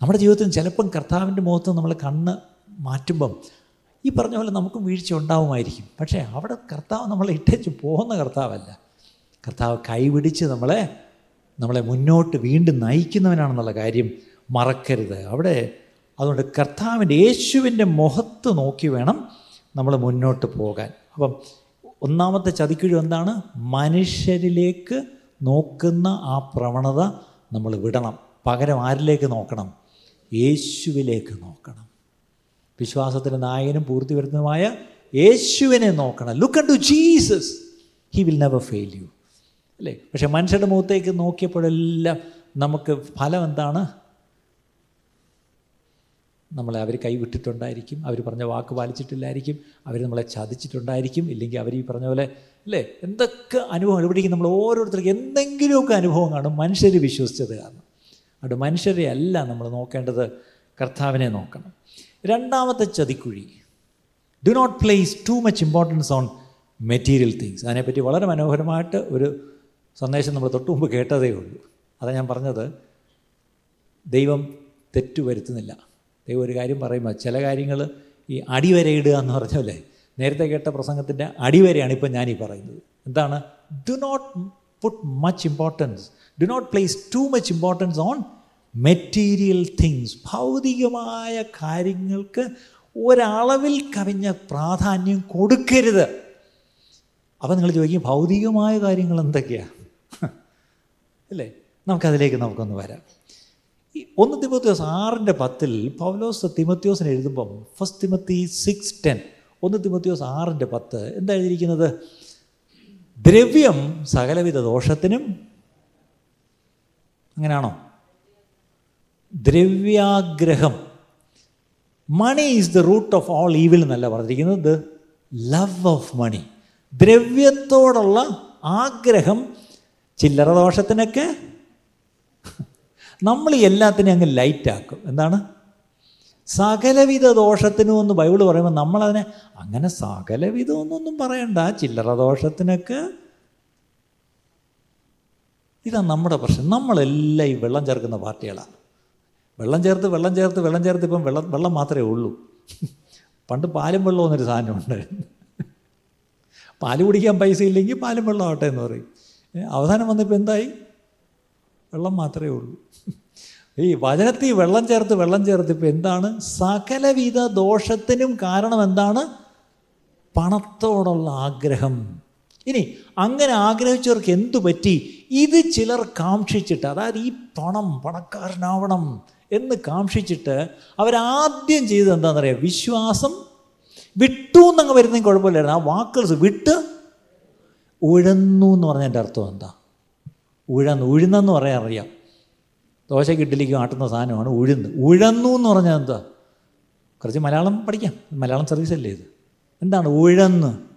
നമ്മുടെ ജീവിതത്തിൽ ചിലപ്പം കർത്താവിന്റെ മുഖത്ത് നമ്മൾ കണ്ണ് മാറ്റുമ്പം ഈ പറഞ്ഞ പോലെ നമുക്കും വീഴ്ച ഉണ്ടാവുമായിരിക്കും. പക്ഷേ അവിടെ കർത്താവ് നമ്മളെ ഇട്ടേച്ച് പോകുന്ന കർത്താവല്ല. കർത്താവ് കൈപിടിച്ച് നമ്മളെ നമ്മളെ മുന്നോട്ട് വീണ്ടും നയിക്കുന്നവനാണെന്നുള്ള കാര്യം മറക്കരുത്. അവിടെ അതുകൊണ്ട് കർത്താവിന്റെ യേശുവിന്റെ മുഖത്ത് നോക്കി വേണം നമ്മൾ മുന്നോട്ട് പോകാൻ. അപ്പം ഒന്നാമത്തെ ചതിക്കുഴി എന്താണ്? മനുഷ്യരിലേക്ക് നോക്കുന്ന ആ പ്രവണത നമ്മൾ വിടണം. പകരം ആരിലേക്ക് നോക്കണം? യേശുവിലേക്ക് നോക്കണം. വിശ്വാസത്തിന്റെ നായകനും പൂർത്തി വരുന്നതുമായ യേശുവിനെ നോക്കണം. Look to Jesus he will never fail you അല്ലേ? പക്ഷേ മനുഷ്യരുടെ മുഖത്തേക്ക് നോക്കിയപ്പോഴെല്ലാം നമുക്ക് ഫലം എന്താണ്? നമ്മളെ അവർ കൈവിട്ടിട്ടുണ്ടായിരിക്കും. അവർ പറഞ്ഞ വാക്ക് പാലിച്ചിട്ടില്ലായിരിക്കും. അവർ നമ്മളെ ചതിച്ചിട്ടുണ്ടായിരിക്കും. ഇല്ലെങ്കിൽ അവർ ഈ പറഞ്ഞ പോലെ അല്ലേ? എന്തൊക്കെ അനുഭവം? ഇവിടേക്ക് നമ്മൾ ഓരോരുത്തർക്കും എന്തെങ്കിലുമൊക്കെ അനുഭവം കാണും. മനുഷ്യർ വിശ്വസിച്ചത് കാരണം. അതുകൊണ്ട് മനുഷ്യരെ അല്ല നമ്മൾ നോക്കേണ്ടത്. കർത്താവിനെ നോക്കണം. രണ്ടാമത്തെ ചതിക്കുഴി. Do not place too much importance on material things അതിനെപ്പറ്റി വളരെ മനോഹരമായിട്ട് ഒരു സന്ദേശം നമ്മൾ തൊട്ട് മുമ്പ് കേട്ടതേ ഉള്ളൂ. അതാണ് ഞാൻ പറഞ്ഞത്. ദൈവം തെറ്റു വരുത്തുന്നില്ല ദൈവം ഒരു കാര്യം പറയുമ്പോൾ ചില കാര്യങ്ങൾ ഈ അടിവരയിടുക എന്ന് പറഞ്ഞല്ലേ? നേരത്തെ കേട്ട പ്രസംഗത്തിന്റെ അടിവരെയാണ് ഇപ്പം ഞാനീ പറയുന്നത്. എന്താണ്? Do not put much importance do not place too much importance on material things ഭൗതികമായ കാര്യങ്ങൾക്ക് ഒരളവിൽ കവിഞ്ഞ പ്രാധാന്യം കൊടുക്കരുത്. അപ്പം നിങ്ങൾ ചോദിക്കും ഭൗതികമായ കാര്യങ്ങൾ എന്തൊക്കെയാണ് അല്ലേ? നമുക്കതിലേക്ക് നമുക്കൊന്ന് വരാം. ഒന്ന് തിമത്യോസ് ആറിന്റെ പത്തിൽ പൗലോസ് തിമത്യോസിന് എഴുതുമ്പം ഫസ്റ്റ് തിമത്തി സിക്സ് ടെൻ ഒന്ന് തിമത്യോസ് ആറിന്റെ പത്ത്. എന്താ എഴുതിയിരിക്കുന്നത്? ദ്രവ്യം സകലവിധ ദോഷത്തിനും അങ്ങനെയാണോ? ദ്രവ്യാഗ്രഹം. Money is the root of all evil എന്നല്ല പറഞ്ഞിരിക്കുന്നത്. ലവ് ഓഫ് മണി ദ്രവ്യത്തോടുള്ള ആഗ്രഹം ചില്ലറ ദോഷത്തിനൊക്കെ നമ്മൾ എല്ലാത്തിനും അങ്ങ് ലൈറ്റാക്കും എന്താണ്? സകലവിധ ദോഷത്തിനും എന്ന് ബൈബിൾ പറയുമ്പോൾ നമ്മളതിനെ അങ്ങനെ സകലവിധം ഒന്നൊന്നും പറയണ്ട. ചില്ലറ ദോഷത്തിനൊക്കെ ഇതാണ് നമ്മുടെ പ്രശ്നം. നമ്മളെല്ലാം ഈ വെള്ളം ചേർക്കുന്ന പാർട്ടികളാണ് വെള്ളം ചേർത്ത് വെള്ളം ചേർത്ത് വെള്ളം ചേർത്ത് ഇപ്പം വെള്ളം വെള്ളം മാത്രമേ ഉള്ളൂ. പണ്ട് പാലും വെള്ളം എന്നൊരു സാധനം സാധനമുണ്ട് പാൽ കുടിക്കാൻ പൈസ ഇല്ലെങ്കിൽ പാലും വെള്ളം ആവട്ടെ എന്ന് പറയും. അവസാനം വന്നപ്പോൾ എന്തായി? വെള്ളം മാത്രമേ ഉള്ളൂ. ഈ വചനത്തിൽ വെള്ളം ചേർത്ത് വെള്ളം ചേർത്ത് ഇപ്പം എന്താണ്? സകലവിധ ദോഷത്തിനും കാരണം എന്താണ്? പണത്തോടുള്ള ആഗ്രഹം. ഇനി അങ്ങനെ ആഗ്രഹിച്ചവർക്ക് എന്തു പറ്റി? ഇത് ചിലർ കാക്ഷിച്ചിട്ട് അതായത് ഈ പണം പണക്കാരനാവണം എന്ന് കാക്ഷിച്ചിട്ട് അവരാദ്യം ചെയ്തത് എന്താണെന്നറിയാം വിശ്വാസം. വിട്ടു എന്നങ്ങ് വരുന്നെങ്കിൽ കുഴപ്പമില്ലായിരുന്നു. ആ വാക്കുകൾ വിട്ട് ഉഴന്നു എന്ന് പറഞ്ഞതിന്റെ അർത്ഥം എന്താ? ഉഴന്നു ഉഴുന്നെന്ന് പറയാൻ അറിയാം. ദോശയ്ക്ക് ഇഡ്ഡലിക്ക് ആട്ടുന്ന സാധനമാണ് ഉഴുന്ന്. ഉഴന്നു എന്ന് പറഞ്ഞാൽ എന്താ? കുറച്ച് മലയാളം പഠിക്കാം. മലയാളം സർവീസ് അല്ലേ ഇത്? എന്താണ് ഉഴന്ന്?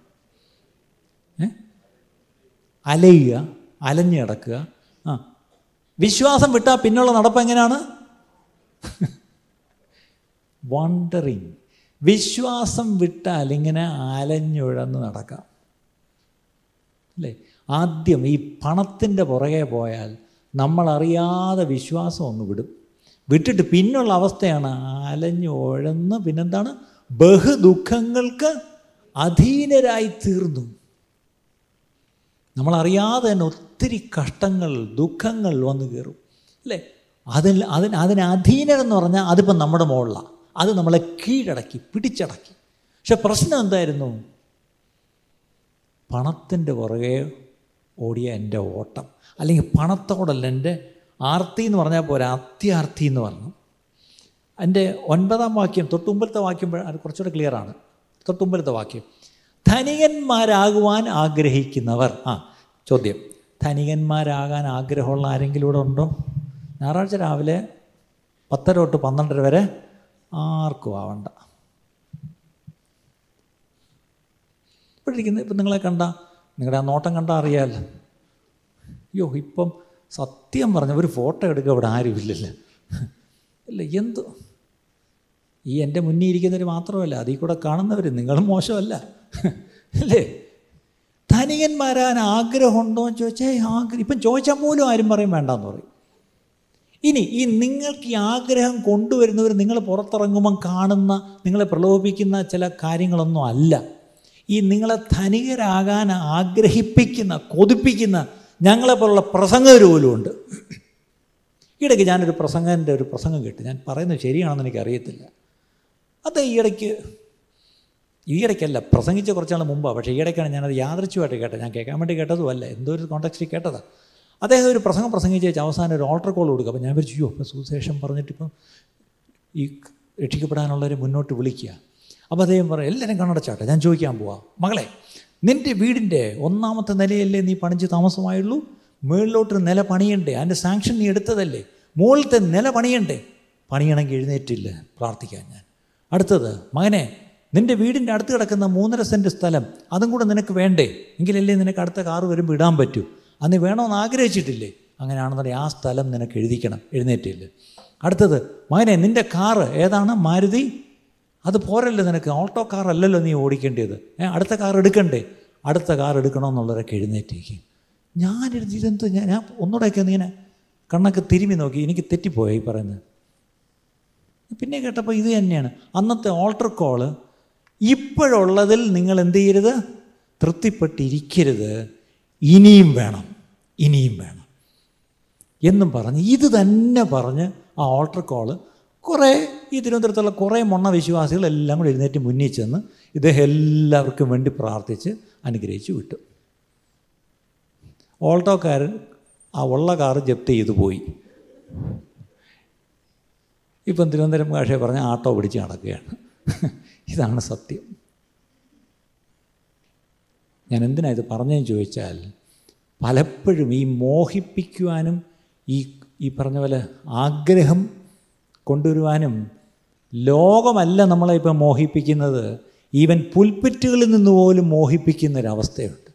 അലയുക അലഞ്ഞു കിടക്കുക. ആ. വിശ്വാസം വിട്ടാൽ പിന്നുള്ള നടപ്പ് എങ്ങനെയാണ്? വണ്ടറിങ് വിശ്വാസം വിട്ടാൽ ഇങ്ങനെ അലഞ്ഞുഴന്ന് നടക്കാം. അല്ലേ? ആദ്യം ഈ പണത്തിന്റെ പുറകെ പോയാൽ നമ്മളറിയാതെ വിശ്വാസം ഒന്ന് വിടും. വിട്ടിട്ട് പിന്നുള്ള അവസ്ഥയാണ് അലഞ്ഞു ഉഴന്ന് പിന്നെന്താണ്? ബഹുദുഃഖങ്ങൾക്ക് അധീനരായി തീർന്നു. നമ്മളറിയാതെ തന്നെ ഒത്തിരി കഷ്ടങ്ങൾ ദുഃഖങ്ങൾ വന്നു കയറും. അല്ലേ? അതിൽ അതിന് അതിന് അധീനരെന്ന് പറഞ്ഞാൽ അതിപ്പം നമ്മുടെ മുകളിലാണ് അത് നമ്മളെ കീഴടക്കി പിടിച്ചടക്കി. പക്ഷെ പ്രശ്നം എന്തായിരുന്നു? പണത്തിന്റെ പുറകെ ഓടിയ എന്റെ ഓട്ടം. അല്ലെങ്കിൽ പണത്തോടല്ല എന്റെ ആർത്തി എന്ന് പറഞ്ഞാൽ പോരാ അത്യാർത്തി എന്ന് പറഞ്ഞു. എന്റെ ഒൻപതാം വാക്യം തൊട്ടുമ്പലത്തെ വാക്യം കുറച്ചുകൂടെ ക്ലിയറാണ് തൊട്ടുമ്പലത്തെ വാക്യം. ധനികന്മാരാകുവാൻ ആഗ്രഹിക്കുന്നവർ. ആ ചോദ്യം. ധനികന്മാരാകാൻ ആഗ്രഹമുള്ള ആരെങ്കിലും ഇവിടെ ഉണ്ടോ? ഞായറാഴ്ച രാവിലെ പത്തര തൊട്ട് പന്ത്രണ്ടര വരെ ആർക്കും ആവണ്ട. ഇപ്പോഴിരിക്കുന്നത് ഇപ്പം നിങ്ങളെ കണ്ട നിങ്ങളുടെ ആ നോട്ടം കണ്ടാൽ അറിയാമല്ലോ അയ്യോ ഇപ്പം സത്യം പറഞ്ഞ ഒരു ഫോട്ടോ എടുക്കുക ഇവിടെ ആരുമില്ലല്ലോ ഇല്ല എന്ത്? ഈ എന്റെ മുന്നിൽ ഇരിക്കുന്നവർ മാത്രമല്ല അതിൽ കൂടെ കാണുന്നവർ നിങ്ങളും മോശമല്ല. അല്ലേ? ധനികന്മാരാൻ ആഗ്രഹമുണ്ടോ എന്ന് ചോദിച്ചാൽ ആഗ്രഹം. ഇപ്പം ചോദിച്ചാൽ പോലും ആരും പറയും വേണ്ടെന്ന് പറയും. ഇനി ഈ നിങ്ങൾക്ക് ഈ ആഗ്രഹം കൊണ്ടുവരുന്നവർ നിങ്ങൾ പുറത്തിറങ്ങുമ്പം കാണുന്ന നിങ്ങളെ പ്രലോഭിക്കുന്ന ചില കാര്യങ്ങളൊന്നും അല്ല. ഈ നിങ്ങളെ ധനികരാകാൻ ആഗ്രഹിപ്പിക്കുന്ന കൊതിപ്പിക്കുന്ന ഞങ്ങളെപ്പോലുള്ള പ്രസംഗ പോലും ഉണ്ട്. ഇടയ്ക്ക് ഞാനൊരു പ്രസംഗന്റെ ഒരു പ്രസംഗം കേട്ടു. ഞാൻ പറയുന്നത് ശരിയാണെന്ന് എനിക്ക് അറിയത്തില്ല അത് ഈയിടയ്ക്ക് ഈയിടയ്ക്കല്ല പ്രസംഗിച്ച കുറച്ചാൾ മുമ്പാണ് പക്ഷേ ഈയിടയ്ക്കാണ് ഞാനത് യാദൃച്ഛമായിട്ട് കേട്ടത്. ഞാൻ കേൾക്കാൻ വേണ്ടി കേട്ടതുമല്ല. എന്തോ ഒരു കോണ്ടക്സ്റ്റിൽ കേട്ടതാണ് അദ്ദേഹം ഒരു പ്രസംഗം പ്രസംഗിച്ച് വെച്ച് അവസാനം ഒരു ഓൾട്ടർ കോൾ കൊടുക്കുക. അപ്പോൾ ഞാൻ വിചാരിച്ചു അപ്പോൾ സുശേഷം പറഞ്ഞിട്ടിപ്പം ഈ രക്ഷിക്കപ്പെടാനുള്ളവരെ മുന്നോട്ട് വിളിക്കുക. അപ്പോൾ അദ്ദേഹം പറയും എല്ലാവരും കണ്ണടച്ചാട്ടെ ഞാൻ ചോദിക്കാൻ പോവാം. മകളെ നിന്റെ വീടിന്റെ ഒന്നാമത്തെ നിലയല്ലേ നീ പണിച്ച് താമസമായുള്ളൂ? മുകളിലോട്ടൊരു നില പണിയണ്ടേ? അതിന്റെ സാങ്ഷൻ നീ എടുത്തതല്ലേ? മുകളിലത്തെ നില പണിയണ്ടേ? പണിയണമെങ്കിൽ എഴുന്നേറ്റില്ല പ്രാർത്ഥിക്കാൻ ഞാൻ. അടുത്തത് മകനെ നിന്റെ വീടിന്റെ അടുത്ത് കിടക്കുന്ന മൂന്നര സെന്റ് സ്ഥലം അതും കൂടെ നിനക്ക് വേണ്ടേ? എങ്കിലല്ലേ നിനക്ക് അടുത്ത കാറ് വരുമ്പോൾ ഇടാൻ പറ്റൂ. അന്ന് വേണമെന്ന് ആഗ്രഹിച്ചിട്ടില്ലേ? അങ്ങനെയാണെന്നുണ്ടെങ്കിൽ ആ സ്ഥലം നിനക്ക് എഴുതിക്കണം എഴുന്നേറ്റില്ല. അടുത്തത് മകനെ നിന്റെ കാറ് ഏതാണ്? മാരുതി? അത് പോരല്ലോ നിനക്ക്? ഓട്ടോ കാർ അല്ലല്ലോ നീ ഓടിക്കേണ്ടത്. അടുത്ത കാർ എടുക്കണ്ടേ? അടുത്ത കാർ എടുക്കണമെന്നുള്ളവരൊക്കെ എഴുന്നേറ്റേക്ക് ഞാൻ ഇതെന്ത് ഞാൻ ഞാൻ ഒന്നുകൂടെയൊക്കെ ഒന്ന് ഇങ്ങനെ കണ്ണൊക്കെ തിരുമി നോക്കി എനിക്ക് തെറ്റിപ്പോയി ഈ പറയുന്നത്. പിന്നെ കേട്ടപ്പോൾ ഇത് തന്നെയാണ്. അന്നത്തെ ഓൾട്ടർ കോൾ ഇപ്പോഴുള്ളതിൽ നിങ്ങൾ എന്ത് ചെയ്യരുത്? തൃപ്തിപ്പെട്ടിരിക്കരുത്. ഇനിയും വേണം. ഇനിയും വേണം. എന്നും പറഞ്ഞ് ഇത് തന്നെ പറഞ്ഞ് ആ ഓൾട്ടർ കോൾ കുറേ ഈ തിരുവനന്തപുരത്തുള്ള കുറേ മൊണ്ണ വിശ്വാസികൾ എല്ലാം കൂടി എഴുന്നേറ്റ് മുന്നിൽ ചെന്ന് ഇദ്ദേഹം എല്ലാവർക്കും വേണ്ടി പ്രാർത്ഥിച്ച് അനുഗ്രഹിച്ച് വിട്ടു. ഓൾട്ടോക്കാരൻ ആ ഉള്ള കാറ് ജപ്തി ചെയ്തു പോയി. ഇപ്പം തിരുവനന്തപുരം ഭാഷയെ പറഞ്ഞ ആട്ടോ പിടിച്ച് നടക്കുകയാണ്. ഇതാണ് സത്യം. ഞാൻ എന്തിനാ ഇത് പറഞ്ഞതെന്ന് ചോദിച്ചാൽ പലപ്പോഴും ഈ മോഹിപ്പിക്കുവാനും ഈ ഈ പറഞ്ഞ പോലെ ആഗ്രഹം കൊണ്ടുവരുവാനും ലോകമല്ല നമ്മളെ ഇപ്പം മോഹിപ്പിക്കുന്നത്. ഈവൻ പുൽപ്പറ്റുകളിൽ നിന്ന് പോലും മോഹിപ്പിക്കുന്ന ഒരവസ്ഥയുണ്ട്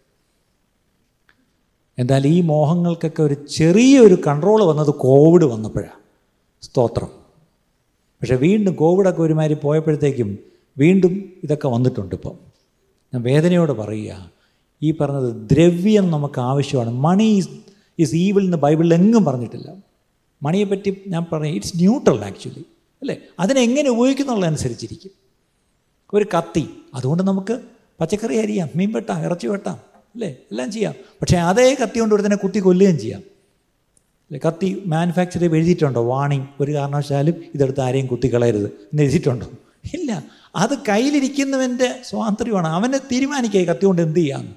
എന്നാൽ ഈ മോഹങ്ങൾക്കൊക്കെ ഒരു ചെറിയൊരു കൺട്രോൾ വന്നത് കോവിഡ് വന്നപ്പോഴാണ് സ്തോത്രം. പക്ഷേ വീണ്ടും കോവിഡൊക്കെ ഒരുമാതിരി പോയപ്പോഴത്തേക്കും വീണ്ടും ഇതൊക്കെ വന്നിട്ടുണ്ട് ഇപ്പം. ഞാൻ വേദനയോട് പറയുക ഈ പറഞ്ഞത് ദ്രവ്യം നമുക്ക് ആവശ്യമാണ്. മണി ഈസ് ഈസ് ഈവിൾ എന്ന് ബൈബിളിൽ എങ്ങും പറഞ്ഞിട്ടില്ല. മണിയെപ്പറ്റി ഞാൻ പറഞ്ഞു ഇറ്റ്സ് ന്യൂട്രൽ ആക്ച്വലി അല്ലേ? അതിനെങ്ങനെ ഉപയോഗിക്കുന്നുള്ളതനുസരിച്ചിരിക്കും. ഒരു കത്തി അതുകൊണ്ട് നമുക്ക് പച്ചക്കറി അരിയാം മീൻ വെട്ടാം ഇറച്ചി വെട്ടാം അല്ലേ? എല്ലാം ചെയ്യാം. പക്ഷേ അതേ കത്തി കൊണ്ട് ഒരുത്തനെ കുത്തി കൊല്ലുകയും ചെയ്യാം. അല്ലേ? കത്തി മാനുഫാക്ചർ എഴുതിയിട്ടുണ്ടോ? വാണിംഗ് ഒരു കാരണവശാലും ഇതെടുത്ത് ആരെയും കുത്തിക്കളയരുത്. എന്ന് എഴുതിയിട്ടുണ്ടോ? ഇല്ല. അത് കയ്യിലിരിക്കുന്നവന്റെ സ്വാതന്ത്ര്യമാണ്. അവനെ തീരുമാനിക്കുക കത്തി കൊണ്ട് എന്ത് ചെയ്യാമെന്ന്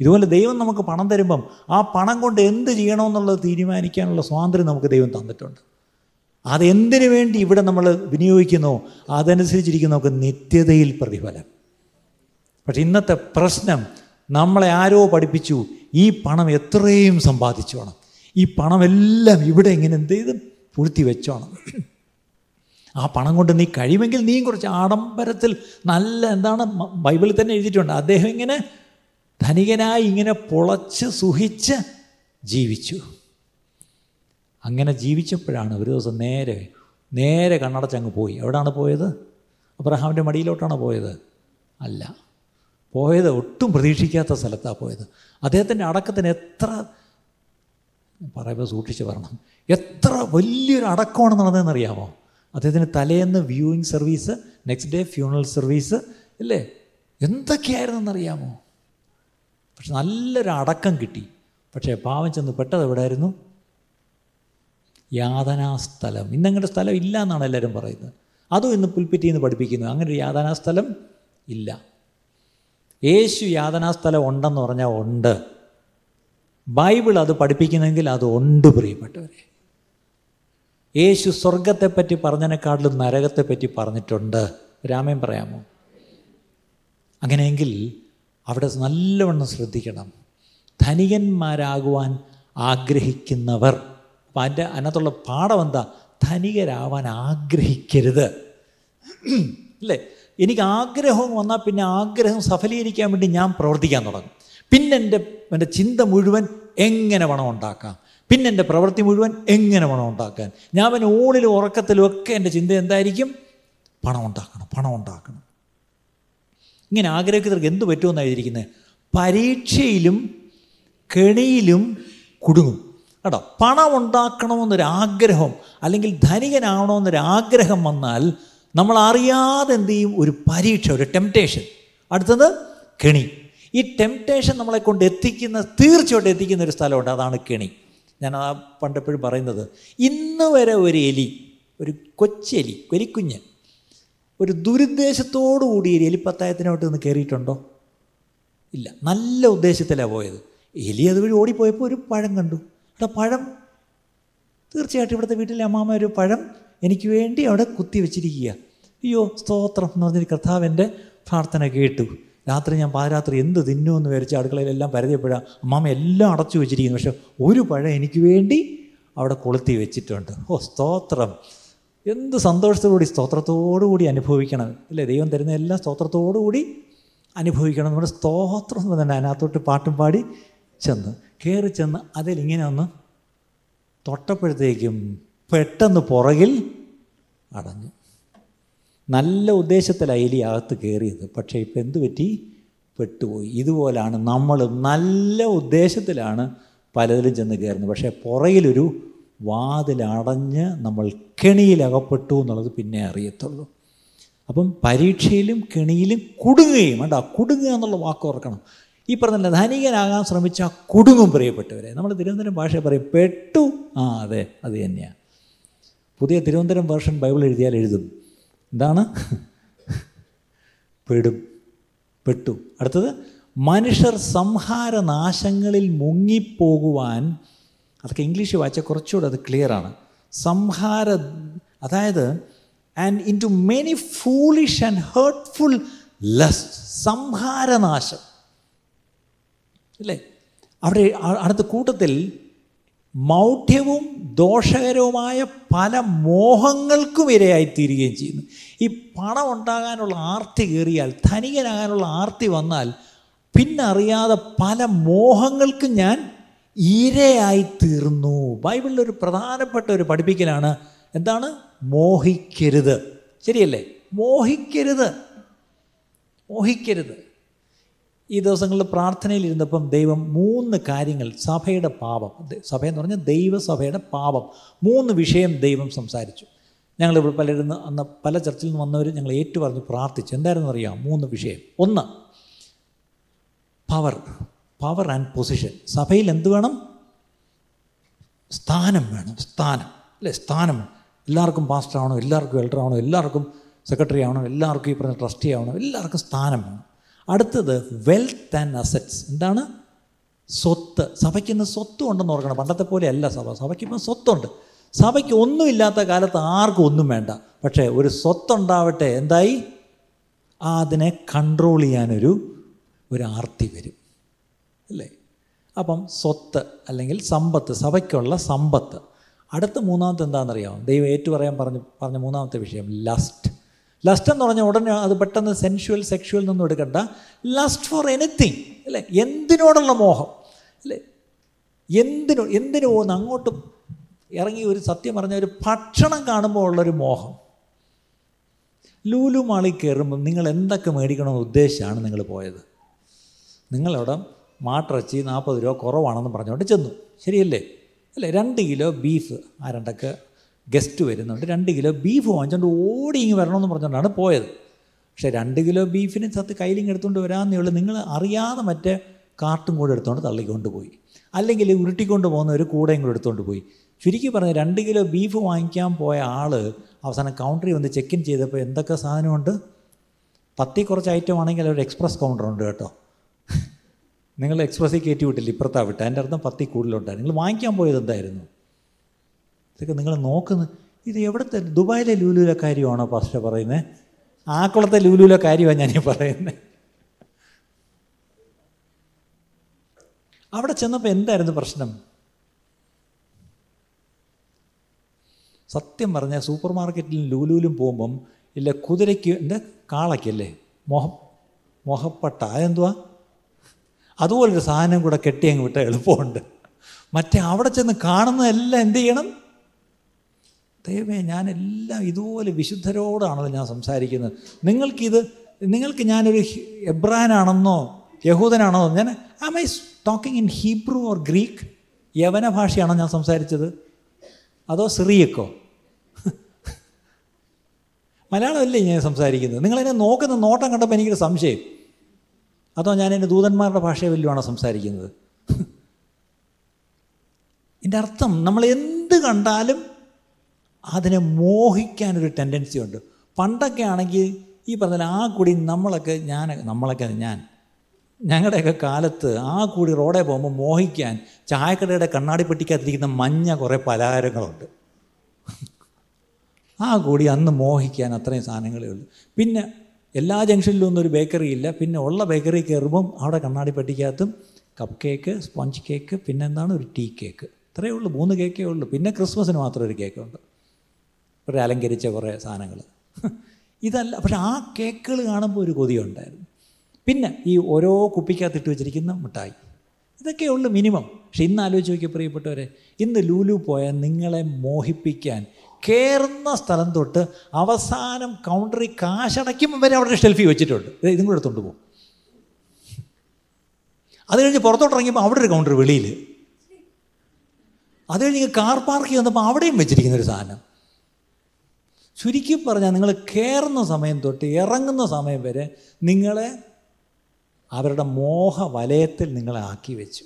ഇതുപോലെ ദൈവം നമുക്ക് പണം തരുമ്പം ആ പണം കൊണ്ട് എന്ത് ചെയ്യണമെന്നുള്ളത് തീരുമാനിക്കാനുള്ള സ്വാതന്ത്ര്യം നമുക്ക് ദൈവം തന്നിട്ടുണ്ട്. അതെന്തിനു വേണ്ടി ഇവിടെ നമ്മൾ വിനിയോഗിക്കുന്നു? അതനുസരിച്ചിരിക്കും നമുക്ക് നിത്യതയിൽ പ്രതിഫലം. പക്ഷെ ഇന്നത്തെ പ്രശ്നം നമ്മളെ ആരോ പഠിപ്പിച്ചു ഈ പണം എത്രയും സമ്പാദിച്ചോണം. ഈ പണമെല്ലാം ഇവിടെ ഇങ്ങനെ എന്ത് ചെയ്ത് പൂഴ്ത്തി വെച്ചോണം. ആ പണം കൊണ്ട് നീ കഴിയുമെങ്കിൽ നീ കുറച്ച് ആഡംബരത്തിൽ നല്ല എന്താണ് ബൈബിളിൽ തന്നെ എഴുതിയിട്ടുണ്ട്. അദ്ദേഹം ഇങ്ങനെ ധനികനായി ഇങ്ങനെ പൊളച്ച് സുഹിച്ച് ജീവിച്ചു. അങ്ങനെ ജീവിച്ചപ്പോഴാണ് ഒരു ദിവസം നേരെ നേരെ കണ്ണടച്ചങ്ങ് പോയി. എവിടെയാണ് പോയത്? അബ്രഹാമിന്റെ മടിയിലോട്ടാണ് പോയത്? അല്ല. പോയത് ഒട്ടും പ്രതീക്ഷിക്കാത്ത സ്ഥലത്താണ് പോയത്. അദ്ദേഹത്തിന്റെ അടക്കത്തിന് എത്ര പറയുമ്പോൾ സൂക്ഷിച്ച് പറയണം എത്ര വലിയൊരു അടക്കമാണ് നടന്നതെന്നറിയാമോ? അദ്ദേഹത്തിന് തലേന്ന് viewing service next day funeral service അല്ലേ? എന്തൊക്കെയായിരുന്നെന്നറിയാമോ? പക്ഷെ നല്ലൊരു അടക്കം കിട്ടി. പക്ഷേ പാവം ചെന്ന് പെട്ടത് എവിടെയായിരുന്നു യാതനാസ്ഥലം. ഇന്നങ്ങനെ സ്ഥലം ഇല്ല എന്നാണ് എല്ലാവരും പറയുന്നത്. അതും ഇന്ന് പുൽപ്പിറ്റിയിൽ നിന്ന് പഠിപ്പിക്കുന്നു. അങ്ങനെ ഒരു യാതനാസ്ഥലം ഇല്ല. യേശു യാതനാസ്ഥലം ഉണ്ടെന്ന് പറഞ്ഞാൽ ഉണ്ട്. ബൈബിൾ അത് പഠിപ്പിക്കുന്നെങ്കിൽ അത് ഉണ്ട് പ്രിയപ്പെട്ടവരെ. യേശു സ്വർഗത്തെപ്പറ്റി പറഞ്ഞതിനെക്കാട്ടിലും നരകത്തെപ്പറ്റി പറഞ്ഞിട്ടുണ്ട്. രാമൻ പറയാമോ? അങ്ങനെയെങ്കിൽ അവിടെ നല്ലവണ്ണം ശ്രദ്ധിക്കണം. ധനികന്മാരാകുവാൻ ആഗ്രഹിക്കുന്നവർ. അപ്പം അതിന്റെ അതിനകത്തുള്ള പാഠം എന്താ? ധനികരാവാൻ ആഗ്രഹിക്കരുത്. അല്ലേ? എനിക്ക് ആഗ്രഹം വന്നാൽ പിന്നെ ആഗ്രഹം സഫലീകരിക്കാൻ വേണ്ടി ഞാൻ പ്രവർത്തിക്കാൻ തുടങ്ങും. പിന്നെ എന്റെ എന്റെ ചിന്ത മുഴുവൻ എങ്ങനെ പണം ഉണ്ടാക്കാം? പിന്നെ എന്റെ പ്രവൃത്തി മുഴുവൻ എങ്ങനെ പണം ഉണ്ടാക്കാൻ? ഞാൻ പിന്നെ ഊണിലും ഉറക്കത്തിലും ഒക്കെ എന്റെ ചിന്ത എന്തായിരിക്കും? പണം ഉണ്ടാക്കണം പണം ഉണ്ടാക്കണം. ഇങ്ങനെ ആഗ്രഹിക്കുന്നവർക്ക് എന്ത് പറ്റുമെന്നാണ് എഴുതിയിരിക്കുന്നത്? പരീക്ഷയിലും കെണിയിലും കുടുങ്ങും. കേട്ടോ പണം ഉണ്ടാക്കണമെന്നൊരാഗ്രഹം അല്ലെങ്കിൽ ധനികനാവണമെന്നൊരാഗ്രഹം വന്നാൽ നമ്മൾ അറിയാതെ എന്ത് ചെയ്യും? ഒരു പരീക്ഷ ഒരു ടെംപ്റ്റേഷൻ അടുത്തത് കെണി. ഈ ടെംപ്റ്റേഷൻ നമ്മളെ കൊണ്ട് എത്തിക്കുന്ന തീർച്ചയായിട്ടും എത്തിക്കുന്ന ഒരു സ്ഥലമുണ്ട്. അതാണ് കെണി. ഞാൻ ആ പണ്ടെപ്പോഴും പറയുന്നത് ഇന്ന് വരെ ഒരു എലി ഒരു കൊച്ചെലി എലിക്കുഞ്ഞ് ഒരു ദുരുദ്ദേശത്തോടു കൂടി ഒരു എലിപ്പത്തായത്തിനോട്ട് ഒന്ന് കയറിയിട്ടുണ്ടോ? ഇല്ല. നല്ല ഉദ്ദേശത്തിലാണ് പോയത്. എലി അതുവഴി ഓടിപ്പോയപ്പോൾ ഒരു പഴം കണ്ടു. ആ പഴം. തീർച്ചയായിട്ടും ഇവിടുത്തെ വീട്ടിലെ അമ്മാമ്മ ഒരു പഴം എനിക്ക് വേണ്ടി അവിടെ കുത്തി വെച്ചിരിക്കുക. അയ്യോ സ്തോത്രം എന്ന് പറഞ്ഞൊരു കർത്താവിന്റെ പ്രാർത്ഥന കേട്ടു. രാത്രി ഞാൻ പാതിരാത്രി എന്ത് തിന്നു എന്ന് വിചാരിച്ച് അടുക്കളയിലെല്ലാം പരതിയപ്പോഴാണ് അമ്മാമ്മ എല്ലാം അടച്ചു വെച്ചിരിക്കുന്നു. പക്ഷെ ഒരു പഴം എനിക്ക് വേണ്ടി അവിടെ കൊളുത്തി വെച്ചിട്ടുണ്ട്. ഓ സ്തോത്രം. എന്ത് സന്തോഷത്തോടുകൂടി സ്തോത്രത്തോടുകൂടി അനുഭവിക്കണം. അല്ലേ? ദൈവം തരുന്ന എല്ലാം സ്തോത്രത്തോടുകൂടി അനുഭവിക്കണം. നമ്മുടെ സ്തോത്രം എന്ന് തന്നെ അതിനകത്തോട്ട് പാട്ടും പാടി ചെന്ന് കയറി ചെന്ന് അതിലിങ്ങനെ ഒന്ന് തൊട്ടപ്പോഴത്തേക്കും പെട്ടെന്ന് പുറകിൽ അടഞ്ഞു. നല്ല ഉദ്ദേശത്തിൽ എലി അകത്ത് കയറിയത് പക്ഷേ ഇപ്പം എന്തു പറ്റി? പെട്ടുപോയി. ഇതുപോലാണ് നമ്മൾ നല്ല ഉദ്ദേശത്തിലാണ് പലതിലും ചെന്ന് കയറുന്നത്. പക്ഷേ പുറകിലൊരു വാതിലടഞ്ഞ് നമ്മൾ കെണിയിലകപ്പെട്ടു എന്നുള്ളത് പിന്നെ അറിയത്തുള്ളൂ. അപ്പം പരീക്ഷയിലും കെണിയിലും കുടുങ്ങുകയും വേണ്ട കുടുങ്ങുക എന്നുള്ള വാക്ക് ഓർക്കണം. ഈ പറഞ്ഞ ധനികനാകാൻ ശ്രമിച്ച കുടുങ്ങും പ്രിയപ്പെട്ടവരെ നമ്മൾ തിരുവനന്തപുരം ഭാഷ പറയും പെട്ടു. ആ അതെ അത് തന്നെയാണ് പുതിയ തിരുവനന്തപുരം വേർഷൻ ബൈബിൾ എഴുതിയാൽ എഴുതും. എന്താണ്? പെടും പെട്ടു. അടുത്തത് മനുഷ്യർ സംഹാരനാശങ്ങളിൽ മുങ്ങിപ്പോകുവാൻ അതൊക്കെ ഇംഗ്ലീഷ് വായിച്ചാൽ കുറച്ചുകൂടെ അത് ക്ലിയറാണ് സംഹാര അതായത് and into many foolish and hurtful lust സംഹാരനാശം. അല്ലേ അവിടെ അടുത്ത കൂട്ടത്തിൽ മൗഢ്യവും ദോഷകരവുമായ പല മോഹങ്ങൾക്കും ഇരയായിത്തീരുകയും ചെയ്യുന്നു. ഈ പണം ഉണ്ടാകാനുള്ള ആർത്തി കയറിയാൽ ധനികനാകാനുള്ള ആർത്തി വന്നാൽ പിന്നറിയാതെ പല മോഹങ്ങൾക്കും ഞാൻ ഇരയായിത്തീർന്നു. ബൈബിളിൽ ഒരു പ്രധാനപ്പെട്ട ഒരു പഠിപ്പിക്കലാണ് എന്താണ്? മോഹിക്കരുത്. ശരിയല്ലേ? മോഹിക്കരുത്. മോഹിക്കരുത്. ഈ ദിവസങ്ങളിൽ പ്രാർത്ഥനയിൽ ഇരുന്നപ്പം ദൈവം മൂന്ന് കാര്യങ്ങൾ സഭയുടെ പാപം. സഭ എന്ന് പറഞ്ഞാൽ ദൈവസഭയുടെ പാപം. മൂന്ന് വിഷയം ദൈവം സംസാരിച്ചു. ഞങ്ങൾ പലരും അന്ന് പല ചർച്ചിൽ നിന്ന് വന്നവർ ഞങ്ങൾ ഏറ്റു പറഞ്ഞ് പ്രാർത്ഥിച്ചു. എന്തായിരുന്നു അറിയാം മൂന്ന് വിഷയം. ഒന്ന് പവർ പവർ ആൻഡ് പൊസിഷൻ സഭയിൽ എന്ത് വേണം? സ്ഥാനം വേണം. സ്ഥാനം. അല്ലേ? സ്ഥാനം എല്ലാവർക്കും പാസ്റ്റർ ആവണം എല്ലാവർക്കും എൽഡർ ആവണം എല്ലാവർക്കും സെക്രട്ടറി ആവണം എല്ലാവർക്കും ഈ പറഞ്ഞ ട്രസ്റ്റി ആവണം എല്ലാവർക്കും സ്ഥാനം വേണം. അടുത്തത് വെൽത്ത് ആൻഡ് അസറ്റ്സ് എന്താണ്? സ്വത്ത്. സഭയ്ക്ക് ഇന്ന് സ്വത്തും ഉണ്ടെന്ന് ഓർക്കണം. പണ്ടത്തെ പോലെ അല്ല സഭ. സഭയ്ക്ക് ഇപ്പം സ്വത്തുണ്ട്. സഭയ്ക്ക് ഒന്നുമില്ലാത്ത കാലത്ത് ആർക്കും ഒന്നും വേണ്ട. പക്ഷേ ഒരു സ്വത്തുണ്ടാവട്ടെ എന്തായി? അതിനെ കൺട്രോൾ ചെയ്യാനൊരു ഒരു ആർത്തി വരും. അല്ലേ? അപ്പം സ്വത്ത് അല്ലെങ്കിൽ സമ്പത്ത് സഭയ്ക്കുള്ള സമ്പത്ത്. അടുത്ത മൂന്നാമത്തെ എന്താണെന്നറിയാമോ? ദൈവം ഏറ്റു പറയാൻ പറഞ്ഞ് പറഞ്ഞ മൂന്നാമത്തെ വിഷയം ലസ്റ്റ് ലസ്റ്റ് എന്ന് പറഞ്ഞാൽ ഉടനെ അത് പെട്ടെന്ന് സെൻഷ്വൽ സെക്ഷുവൽ നിന്നും എടുക്കണ്ട. ലസ്റ്റ് ഫോർ എനിത്തിങ് അല്ലേ? എന്തിനോടുള്ള മോഹം? അല്ലേ? എന്തിനോ എന്തിനു പോകുന്ന അങ്ങോട്ടും ഇറങ്ങി ഒരു സത്യം പറഞ്ഞ ഒരു ഭക്ഷണം കാണുമ്പോൾ ഉള്ളൊരു മോഹം. ലൂലു മാളി കയറുമ്പം നിങ്ങൾ എന്തൊക്കെ മേടിക്കണമെന്ന് ഉദ്ദേശിച്ചാണ് നിങ്ങൾ പോയത്? നിങ്ങളവിടെ മാട്ടിറച്ചി നാൽപ്പത് രൂപ കുറവാണെന്ന് പറഞ്ഞുകൊണ്ട് ചെന്നു. ശരിയല്ലേ? അല്ലേ? രണ്ട് കിലോ ബീഫ് ആ രണ്ടൊക്കെ ഗസ്റ്റ് വരുന്നുണ്ട്. രണ്ട് കിലോ ബീഫ് വാങ്ങിച്ചുകൊണ്ട് ഓടി ഇങ്ങ് വരണമെന്ന് പറഞ്ഞുകൊണ്ടാണ് പോയത്. പക്ഷേ രണ്ട് കിലോ ബീഫിന് സത്ത് കയ്യിലിങ്ങ് എടുത്തുകൊണ്ട് വരാമെന്നേ ഉള്ളൂ. നിങ്ങൾ അറിയാതെ മറ്റേ കാർട്ടും കൂടെ എടുത്തുകൊണ്ട് തള്ളിക്കൊണ്ട് പോയി. അല്ലെങ്കിൽ ഉരുട്ടിക്കൊണ്ട് പോകുന്ന ഒരു കൂടെയും കൂടെ എടുത്തുകൊണ്ട് പോയി. ചുരുക്കി പറഞ്ഞ് രണ്ട് കിലോ ബീഫ് വാങ്ങിക്കാൻ പോയ ആൾ അവസാനം കൗണ്ടറിൽ വന്ന് ചെക്ക് ഇൻ ചെയ്തപ്പോൾ എന്തൊക്കെ സാധനമുണ്ട്? പത്തി കുറച്ച് ഐറ്റം ആണെങ്കിൽ ഒരു എക്സ്പ്രസ് കൗണ്ടറുണ്ട് കേട്ടോ. നിങ്ങൾ എക്സ്പ്രസ്സിൽ കയറ്റി വിട്ടില്ല. ഇപ്പുറത്താണ് വിട്ടത് എന്റെ അർത്ഥം പത്തി കൂടുതലുണ്ടായിരുന്നു നിങ്ങൾ വാങ്ങിക്കാൻ പോയത് എന്തായിരുന്നു? ഇതൊക്കെ നിങ്ങൾ നോക്കുന്ന. ഇത് എവിടുത്തെ ദുബായിലെ ലൂലുവിലെ കാര്യമാണോ പാസ്റ്റർ പറയുന്നത് ആക്കുളത്തെ ലൂലുവിലെ കാര്യമാണ് ഞാനീ പറയുന്നത് അവിടെ ചെന്നപ്പോൾ എന്തായിരുന്നു പ്രശ്നം? സത്യം പറഞ്ഞാൽ സൂപ്പർ മാർക്കറ്റിലും ലൂലൂലും പോകുമ്പം ഇല്ല കുതിരയ്ക്ക് എന്താ കാളയ്ക്കല്ലേ? മോഹ മോഹപ്പട്ട അതെന്തുവാ? അതുപോലൊരു സാധനം കൂടെ കെട്ടി അങ്ങ് വിട്ട എളുപ്പമുണ്ട്. മറ്റേ അവിടെ ചെന്ന് കാണുന്നതെല്ലാം എന്ത് ചെയ്യണം? ദൈവമേ ഞാനെല്ലാം ഇതുപോലെ വിശുദ്ധരോടാണല്ലോ ഞാൻ സംസാരിക്കുന്നത്. നിങ്ങൾക്കിത് നിങ്ങൾക്ക് ഞാനൊരു എബ്രാനാണെന്നോ യഹൂദനാണോ ഞാൻ am I talking in Hebrew or Greek യവന ഭാഷയാണോ ഞാൻ സംസാരിച്ചത്? അതോ സിറിയക്കോ? മലയാളമല്ലേ ഞാൻ സംസാരിക്കുന്നത്? നിങ്ങളെന്നെ നോക്കുന്ന നോട്ടം കണ്ടപ്പോൾ എനിക്കൊരു സംശയം. അതോ ഞാൻ എന്റെ ദൂതന്മാരുടെ ഭാഷയെ വല്ലുവാണോ സംസാരിക്കുന്നത്? എന്റെ അർത്ഥം നമ്മൾ എന്ത് കണ്ടാലും അതിനെ മോഹിക്കാനൊരു ടെൻഡൻസി ഉണ്ട്. പണ്ടൊക്കെ ആണെങ്കിൽ ഈ പറഞ്ഞ ആ കൂടി നമ്മളൊക്കെ ഞാൻ നമ്മളൊക്കെ ഞാൻ. ഞങ്ങളുടെയൊക്കെ കാലത്ത് ആ കൂടി റോഡേ പോകുമ്പോൾ മോഹിക്കാൻ ചായക്കടയുടെ കണ്ണാടി പെട്ടിക്കകത്തിരിക്കുന്ന മഞ്ഞ കുറേ പലഹാരങ്ങളുണ്ട്. ആ കൂടി അന്ന് മോഹിക്കാൻ അത്രയും സാധനങ്ങളേ ഉള്ളൂ. പിന്നെ എല്ലാ ജംഗ്ഷനിലും ഒന്നും ഒരു ബേക്കറി ഇല്ല. പിന്നെ ഉള്ള ബേക്കറി കയറുമ്പം അവിടെ കണ്ണാടി പെട്ടിക്കകത്തും കപ്പ് കേക്ക് സ്പോഞ്ച് കേക്ക് പിന്നെന്താണ് ഒരു ടീ കേക്ക് ഇത്രയേ ഉള്ളൂ മൂന്ന് കേക്കേ ഉള്ളൂ. പിന്നെ ക്രിസ്മസിന് മാത്രം ഒരു കേക്കുണ്ട് ഒരു അലങ്കരിച്ച കുറേ സാധനങ്ങൾ. ഇതല്ല പക്ഷെ ആ കേക്കുകൾ കാണുമ്പോൾ ഒരു കൊതിയുണ്ടായിരുന്നു പിന്നെ ഈ ഓരോ കുപ്പിക്കകത്ത് ഇട്ട് വെച്ചിരിക്കുന്ന മിഠായി ഇതൊക്കെ ഉള്ളു മിനിമം പക്ഷെ ഇന്ന് ആലോചിച്ച് നോക്കിയ പ്രിയപ്പെട്ടവരെ ഇന്ന് ലൂലു പോയാൽ നിങ്ങളെ മോഹിപ്പിക്കാൻ കയറുന്ന സ്ഥലം തൊട്ട് അവസാനം കൗണ്ടറിൽ കാശടയ്ക്കുമ്പോൾ വരെ അവിടെ ഷെൽഫി വെച്ചിട്ടുണ്ട്. ഇത് കൂടെ എടുത്തോണ്ട് പോകും അത് കഴിഞ്ഞ് പുറത്തോട്ട് ഇറങ്ങിയപ്പോൾ അവിടെ ഒരു കൗണ്ടർ വെളിയിൽ. അത് കഴിഞ്ഞ് കാർ പാർക്ക് വന്നപ്പോൾ അവിടെയും വെച്ചിരിക്കുന്ന ഒരു സാധനം. ചുരുക്കി പറഞ്ഞാൽ നിങ്ങൾ കയറുന്ന സമയം തൊട്ട് ഇറങ്ങുന്ന സമയം വരെ നിങ്ങളെ അവരുടെ മോഹ വലയത്തിൽ നിങ്ങളെ ആക്കി വെച്ചു.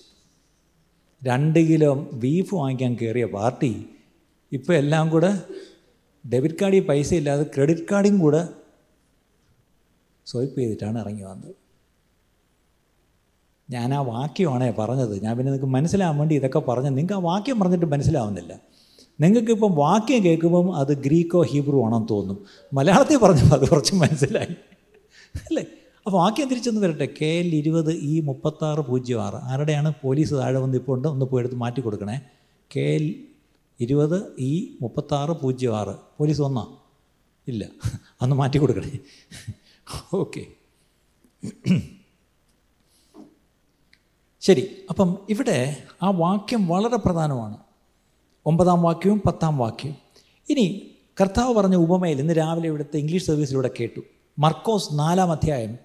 രണ്ട് കിലോ ബീഫ് വാങ്ങിക്കാൻ കയറിയ പാർട്ടി ഇപ്പോൾ എല്ലാം കൂടെ ഡെബിറ്റ് കാർഡിൽ പൈസ ഇല്ലാതെ ക്രെഡിറ്റ് കാർഡും കൂടെ സ്വൈപ്പ് ചെയ്തിട്ടാണ് ഇറങ്ങി വന്നത്. ഞാൻ ആ വാക്യമാണേ പറഞ്ഞത്. ഞാൻ പിന്നെ നിങ്ങൾക്ക് മനസ്സിലാവാൻ വേണ്ടി ഇതൊക്കെ പറഞ്ഞത്. നിങ്ങൾക്ക് ആ വാക്യം പറഞ്ഞിട്ട് മനസ്സിലാവുന്നില്ല. നിങ്ങൾക്കിപ്പം വാക്യം കേൾക്കുമ്പം അത് ഗ്രീക്കോ ഹീബ്രു ആണെന്ന് തോന്നും. മലയാളത്തിൽ പറഞ്ഞപ്പോൾ അത് കുറച്ച് മനസ്സിലായി. അല്ലേ? അപ്പോൾ വാക്യം തിരിച്ചൊന്ന് വരട്ടെ കെ എൽ ഇരുപത് ഇ മുപ്പത്താറ് പൂജ്യം ആറ്. ആരുടെയാണ് പോലീസ് താഴെ വന്ന് ഇപ്പോൾ ഉണ്ട്? ഒന്ന് പോയി എടുത്ത് മാറ്റി കൊടുക്കണേ. കെ എൽ ഇരുപത് ഇ മുപ്പത്താറ് പൂജ്യം ആറ്. പോലീസ് വന്നോ? ഇല്ല. അന്ന് മാറ്റി കൊടുക്കണേ. ഓക്കെ. ശരി. അപ്പം ഇവിടെ ആ വാക്യം വളരെ പ്രധാനമാണ്. ഒമ്പതാം വാക്യവും പത്താം വാക്യവും. ഇനി കർത്താവ് പറഞ്ഞ ഉപമയിൽ ഇന്ന് രാവിലെ ഇവിടുത്തെ ഇംഗ്ലീഷ് സർവീസിലൂടെ കേട്ടു. മർക്കോസ് നാലാം അധ്യായം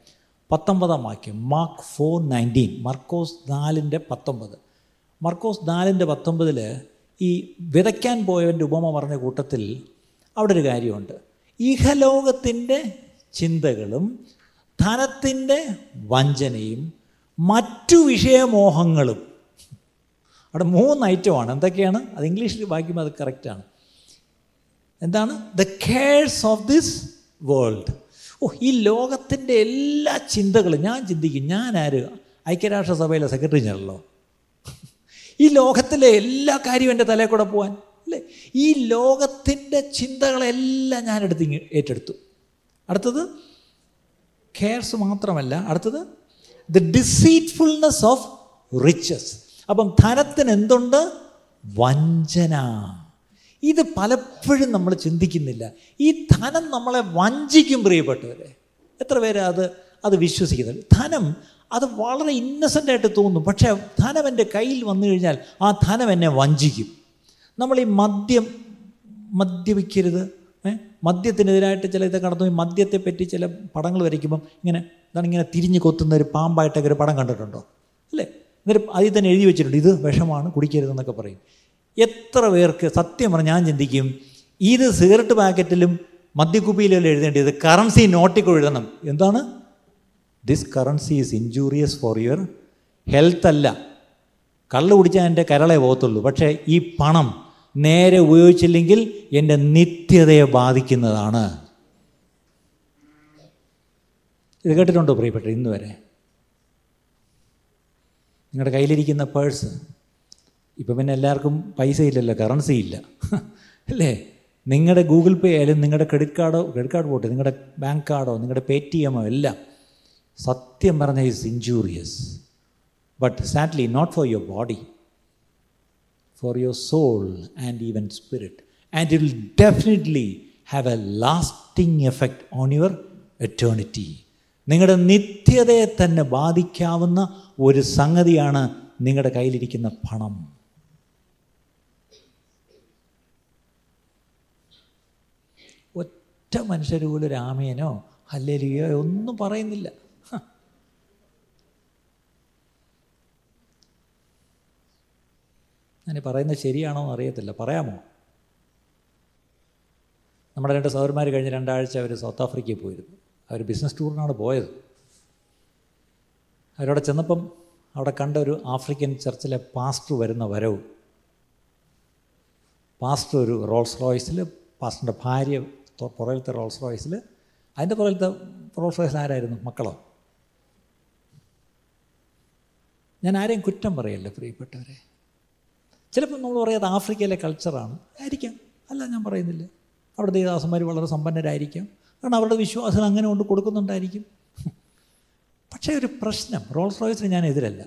പത്തൊമ്പതാം വാക്യം മാർക്ക് ഫോർ നയന്റീൻ മർക്കോസ് നാലിന്റെ പത്തൊമ്പത്. മർക്കോസ് നാലിന്റെ പത്തൊമ്പതിൽ ഈ വിതയ്ക്കാൻ പോയവന്റെ ഉപമ പറഞ്ഞ കൂട്ടത്തിൽ അവിടെ ഒരു കാര്യമുണ്ട്. ഇഹലോകത്തിന്റെ ചിന്തകളും ധനത്തിന്റെ വഞ്ചനയും മറ്റു വിഷയമോഹങ്ങളും അവിടെ മൂന്ന് ഐറ്റമാണ് എന്തൊക്കെയാണ്? അത് ഇംഗ്ലീഷിൽ വായിക്കുമ്പോൾ അത് കറക്റ്റാണ് എന്താണ്? The cares of this world oh ഈ ലോകത്തിന്റെ എല്ലാ ചിന്തകളും ഞാൻ ചിന്തിക്കും. ഞാൻ ആര്? ഐക്യരാഷ്ട്രസഭയിലെ സെക്രട്ടറി ജനറലോ ഈ ലോകത്തിലെ എല്ലാ കാര്യവും എന്റെ തലയിൽ കൂടെ പോകാൻ അല്ലേ? ഈ ലോകത്തിന്റെ ചിന്തകളെല്ലാം ഞാൻ എടുത്ത് ഏറ്റെടുത്തു. അടുത്തത് കെയർസ് മാത്രമല്ല. അടുത്തത് ദ ഡിസീറ്റ്ഫുൾനെസ് ഓഫ് റിച്ചസ് അപ്പം ധനത്തിന് എന്തുണ്ട് വഞ്ചന. ഇത് പലപ്പോഴും നമ്മൾ ചിന്തിക്കുന്നില്ല. ഈ ധനം നമ്മളെ വഞ്ചിക്കും പ്രിയപ്പെട്ടവരെ. എത്ര പേര് അത്? അത് വിശ്വസിക്കുന്നത് ധനം അത് വളരെ ഇന്നസെന്റ് ആയിട്ട് തോന്നും. പക്ഷേ ധനം എന്റെ കയ്യിൽ വന്നു കഴിഞ്ഞാൽ ആ ധനം എന്നെ വഞ്ചിക്കും. നമ്മൾ ഈ മദ്യം മദ്യപിക്കരുത്. മദ്യത്തിനെതിരായിട്ട് ചില ഇതൊക്കെ നടന്നു മദ്യത്തെ പറ്റി ചില പടങ്ങൾ വരയ്ക്കുമ്പം ഇങ്ങനെ ഇതാണ് ഇങ്ങനെ തിരിഞ്ഞ് കൊത്തുന്ന ഒരു പാമ്പായിട്ടൊക്കെ ഒരു പടം കണ്ടിട്ടുണ്ടോ? അല്ലേ? എന്നിട്ട് അതിൽ തന്നെ എഴുതി വെച്ചിട്ടുണ്ട് ഇത് വിഷമാണ് കുടിക്കരുതെന്നൊക്കെ പറയും. എത്ര പേർക്ക് സത്യം പറഞ്ഞ് ഞാൻ ചിന്തിക്കും ഇത് സിഗരറ്റ് പാക്കറ്റിലും മദ്യക്കുപ്പിയിലും എഴുതേണ്ടത് കറൻസി നോട്ടിൽ എഴുതണം. എന്താണ്? This currency is injurious for your health അല്ല. കള്ള് കുടിച്ചാൽ എന്റെ കരളെ പോകത്തുള്ളൂ. പക്ഷേ ഈ പണം നേരെ ഉപയോഗിച്ചില്ലെങ്കിൽ എന്റെ നിത്യതയെ ബാധിക്കുന്നതാണ്. ഇത് കേട്ടിട്ടുണ്ടോ പ്രിയപ്പെട്ട ഇന്ന് വരെ നിങ്ങളുടെ കയ്യിലിരിക്കുന്ന പേഴ്സ് ഇപ്പം പിന്നെ എല്ലാവർക്കും പൈസ ഇല്ലല്ലോ കറൻസി ഇല്ല. അല്ലേ? നിങ്ങളുടെ ഗൂഗിൾ പേ ആയാലും നിങ്ങളുടെ ക്രെഡിറ്റ് കാർഡോ ക്രെഡിറ്റ് കാർഡ് പോട്ടെ നിങ്ങളുടെ ബാങ്ക് കാർഡോ നിങ്ങളുടെ പേ ടി എമ്മോ എല്ലാം സത്യം പറഞ്ഞ is injurious but sadly not for your body for your soul and even spirit and it will definitely have a lasting effect on your eternity നിങ്ങളുടെ നിത്യതയെ തന്നെ ബാധിക്കാവുന്ന ഒരു സംഗതിയാണ് നിങ്ങളുടെ കയ്യിലിരിക്കുന്ന പണം. ഒറ്റ മനുഷ്യർ പോലും രാമേനോ അല്ലേലിയോ ഒന്നും പറയുന്നില്ല. ഞാൻ പറയുന്നത് ശരിയാണോ എന്ന് അറിയത്തില്ല. പറയാമോ? നമ്മുടെ രണ്ട് സൗരന്മാർ കഴിഞ്ഞ് രണ്ടാഴ്ച അവർ സൗത്ത് ആഫ്രിക്കയിൽ പോയിരുന്നു. അവർ ബിസിനസ് ടൂറിനാണ് പോയത്. അവരവിടെ ചെന്നപ്പം അവിടെ കണ്ട ഒരു ആഫ്രിക്കൻ ചർച്ചിലെ പാസ്റ്റർ വരുന്ന വരവ്. പാസ്റ്റർ ഒരു റോൾസ് റോയ്സിൽ പാസ്റ്ററിന്റെ ഭാര്യ പുറകിലത്തെ റോൾസ് റോയ്സിൽ അതിന്റെ പുറകിലത്തെ റോൾസ് റോയ്സിൽ ആരായിരുന്നു? മക്കളോ? ഞാൻ ആരെയും കുറ്റം പറയല്ല പ്രിയപ്പെട്ടവരെ? ചിലപ്പോൾ നമ്മൾ പറയാത് ആഫ്രിക്കയിലെ കൾച്ചറാണ്. ആയിരിക്കാം. അല്ല ഞാൻ പറയുന്നില്ല. അവിടെ ദേവദാസന്മാർ വളരെ സമ്പന്നരായിരിക്കാം. കാരണം അവരുടെ വിശ്വാസം അങ്ങനെ കൊണ്ട് കൊടുക്കുന്നുണ്ടായിരിക്കും. പക്ഷേ ഒരു പ്രശ്നം. റോൾസ് റോയ്സിന് ഞാൻ എതിരല്ല.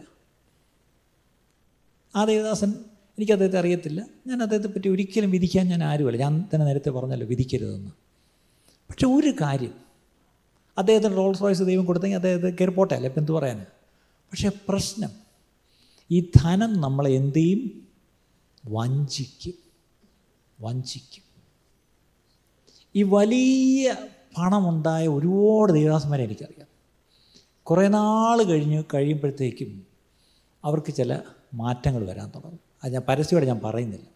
ആ ദേവദാസൻ എനിക്ക് അദ്ദേഹത്തെ അറിയത്തില്ല. ഞാൻ അദ്ദേഹത്തെ പറ്റി ഒരിക്കലും വിധിക്കാൻ ഞാൻ ആരുമല്ല. ഞാൻ തന്നെ നേരത്തെ പറഞ്ഞല്ലോ വിധിക്കരുതെന്ന്. പക്ഷെ ഒരു കാര്യം. അദ്ദേഹത്തിന് റോൾസ് റോയ്സ് ദൈവം കൊടുത്തെങ്കിൽ അദ്ദേഹത്തെ കയറി പോട്ടെ അല്ലേ? ഇപ്പം എന്ത് പറയാൻ പക്ഷേ പ്രശ്നം. ഈ ധനം നമ്മളെ എന്ത് ചെയ്യും? വഞ്ചിക്കും. വഞ്ചിക്കും. ഈ വലിയ പണമുണ്ടായ ഒരുപാട് ദേവദാസന്മാരെ എനിക്കറിയാം. കുറേ നാൾ കഴിഞ്ഞ് കഴിയുമ്പോഴത്തേക്കും അവർക്ക് ചില മാറ്റങ്ങൾ വരാൻ തുടങ്ങും. അത് ഞാൻ പരസ്യമായിട്ട് ഞാൻ പറയുന്നില്ല.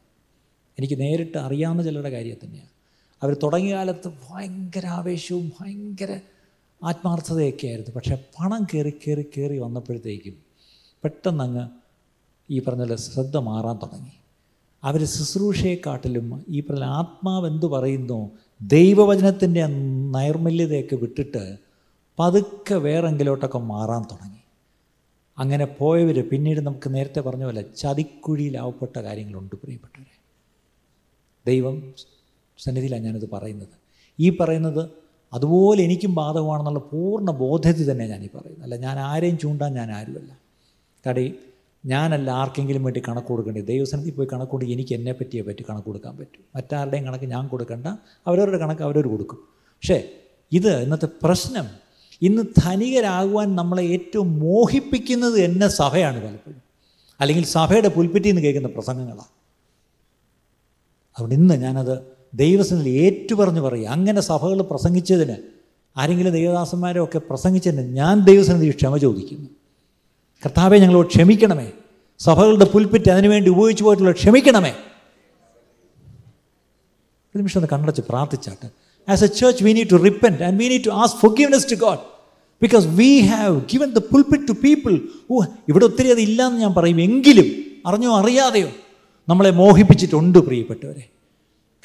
എനിക്ക് നേരിട്ട് അറിയാവുന്ന ചിലരുടെ കാര്യം തന്നെയാണ് അവർ തുടങ്ങിയ കാലത്ത് ഭയങ്കര ആവേശവും ഭയങ്കര ആത്മാർത്ഥതയൊക്കെ ആയിരുന്നു പക്ഷേ പണം കയറി കയറി കയറി വന്നപ്പോഴത്തേക്കും പെട്ടെന്നങ്ങ് ഈ പറഞ്ഞ ശ്രദ്ധ മാറാൻ തുടങ്ങി. അവർ ശുശ്രൂഷയെക്കാട്ടിലും ഈ പറഞ്ഞ ആത്മാവ് പറയുന്നു ദൈവവചനത്തിന്റെ നൈർമല്യതയൊക്കെ വിട്ടിട്ട് പതുക്കെ വേറെങ്കിലോട്ടൊക്കെ മാറാൻ തുടങ്ങി. അങ്ങനെ പോയവർ പിന്നീട് നമുക്ക് നേരത്തെ പറഞ്ഞ പോലെ ചതിക്കുഴിയിലാവപ്പെട്ട കാര്യങ്ങളുണ്ട് പ്രിയപ്പെട്ടവരെ. ദൈവം സന്നിധിയിലാണ് ഞാനിത് പറയുന്നത്. ഈ പറയുന്നത് അതുപോലെ എനിക്കും ബാധകമാണെന്നുള്ള പൂർണ ബോധ്യത്തിൽ തന്നെ ഞാനീ പറയുന്നത്. അല്ല ഞാൻ ആരെയും ചൂണ്ടാൻ ഞാൻ ആരുമല്ല. കടി ഞാനല്ല ആർക്കെങ്കിലും വേണ്ടി കണക്ക് കൊടുക്കേണ്ടത്. ദൈവസനത്തിൽ പോയി കണക്ക് കൊടുക്കുക എനിക്ക് എന്നെ പറ്റിയേ പറ്റി കണക്ക് കൊടുക്കാൻ പറ്റും. മറ്റാരുടെയും കണക്ക് ഞാൻ കൊടുക്കണ്ട അവരവരുടെ കണക്ക് അവരവർ കൊടുക്കും. പക്ഷേ ഇത് ഇന്നത്തെ പ്രശ്നം ഇന്ന് ധനികരാകുവാൻ നമ്മളെ ഏറ്റവും മോഹിപ്പിക്കുന്നത് എന്നെ സഭയാണ് പലപ്പോഴും. അല്ലെങ്കിൽ സഭയുടെ പുൽപ്പറ്റിൽ നിന്ന് കേൾക്കുന്ന പ്രസംഗങ്ങളാണ് അതുകൊണ്ട് ഇന്ന് ഞാനത് ദൈവസനിൽ ഏറ്റുപറഞ്ഞ് പറയും അങ്ങനെ സഭകൾ പ്രസംഗിച്ചതിന് ആരെങ്കിലും ദൈവദാസന്മാരോ ഒക്കെ പ്രസംഗിച്ചതിന് ഞാൻ ദൈവസന്നിധി ക്ഷമ ചോദിക്കുന്നു. കർത്താവെ ഞങ്ങളോട് ക്ഷമിക്കണമേ. സഭകളുടെ പുൽപ്പറ്റ് അതിനുവേണ്ടി ഉപയോഗിച്ചു പോയിട്ടുള്ള ക്ഷമിക്കണമേ. ഒരു നിമിഷം ഒന്ന് കണ്ണടച്ച് പ്രാർത്ഥിച്ചാട്ട് as a church we need to repent and we need to as forgiveness to God because we have given the pulpit to people oh ഇവിടെ ഒത്തിരി അത് ഇല്ലയെന്ന് ഞാൻ പറയും. എങ്കിലും അറിഞ്ഞോ അറിയാതെയോ നമ്മളെ മോഹിപ്പിച്ചിട്ടുണ്ട് പ്രിയപ്പെട്ടവരെ.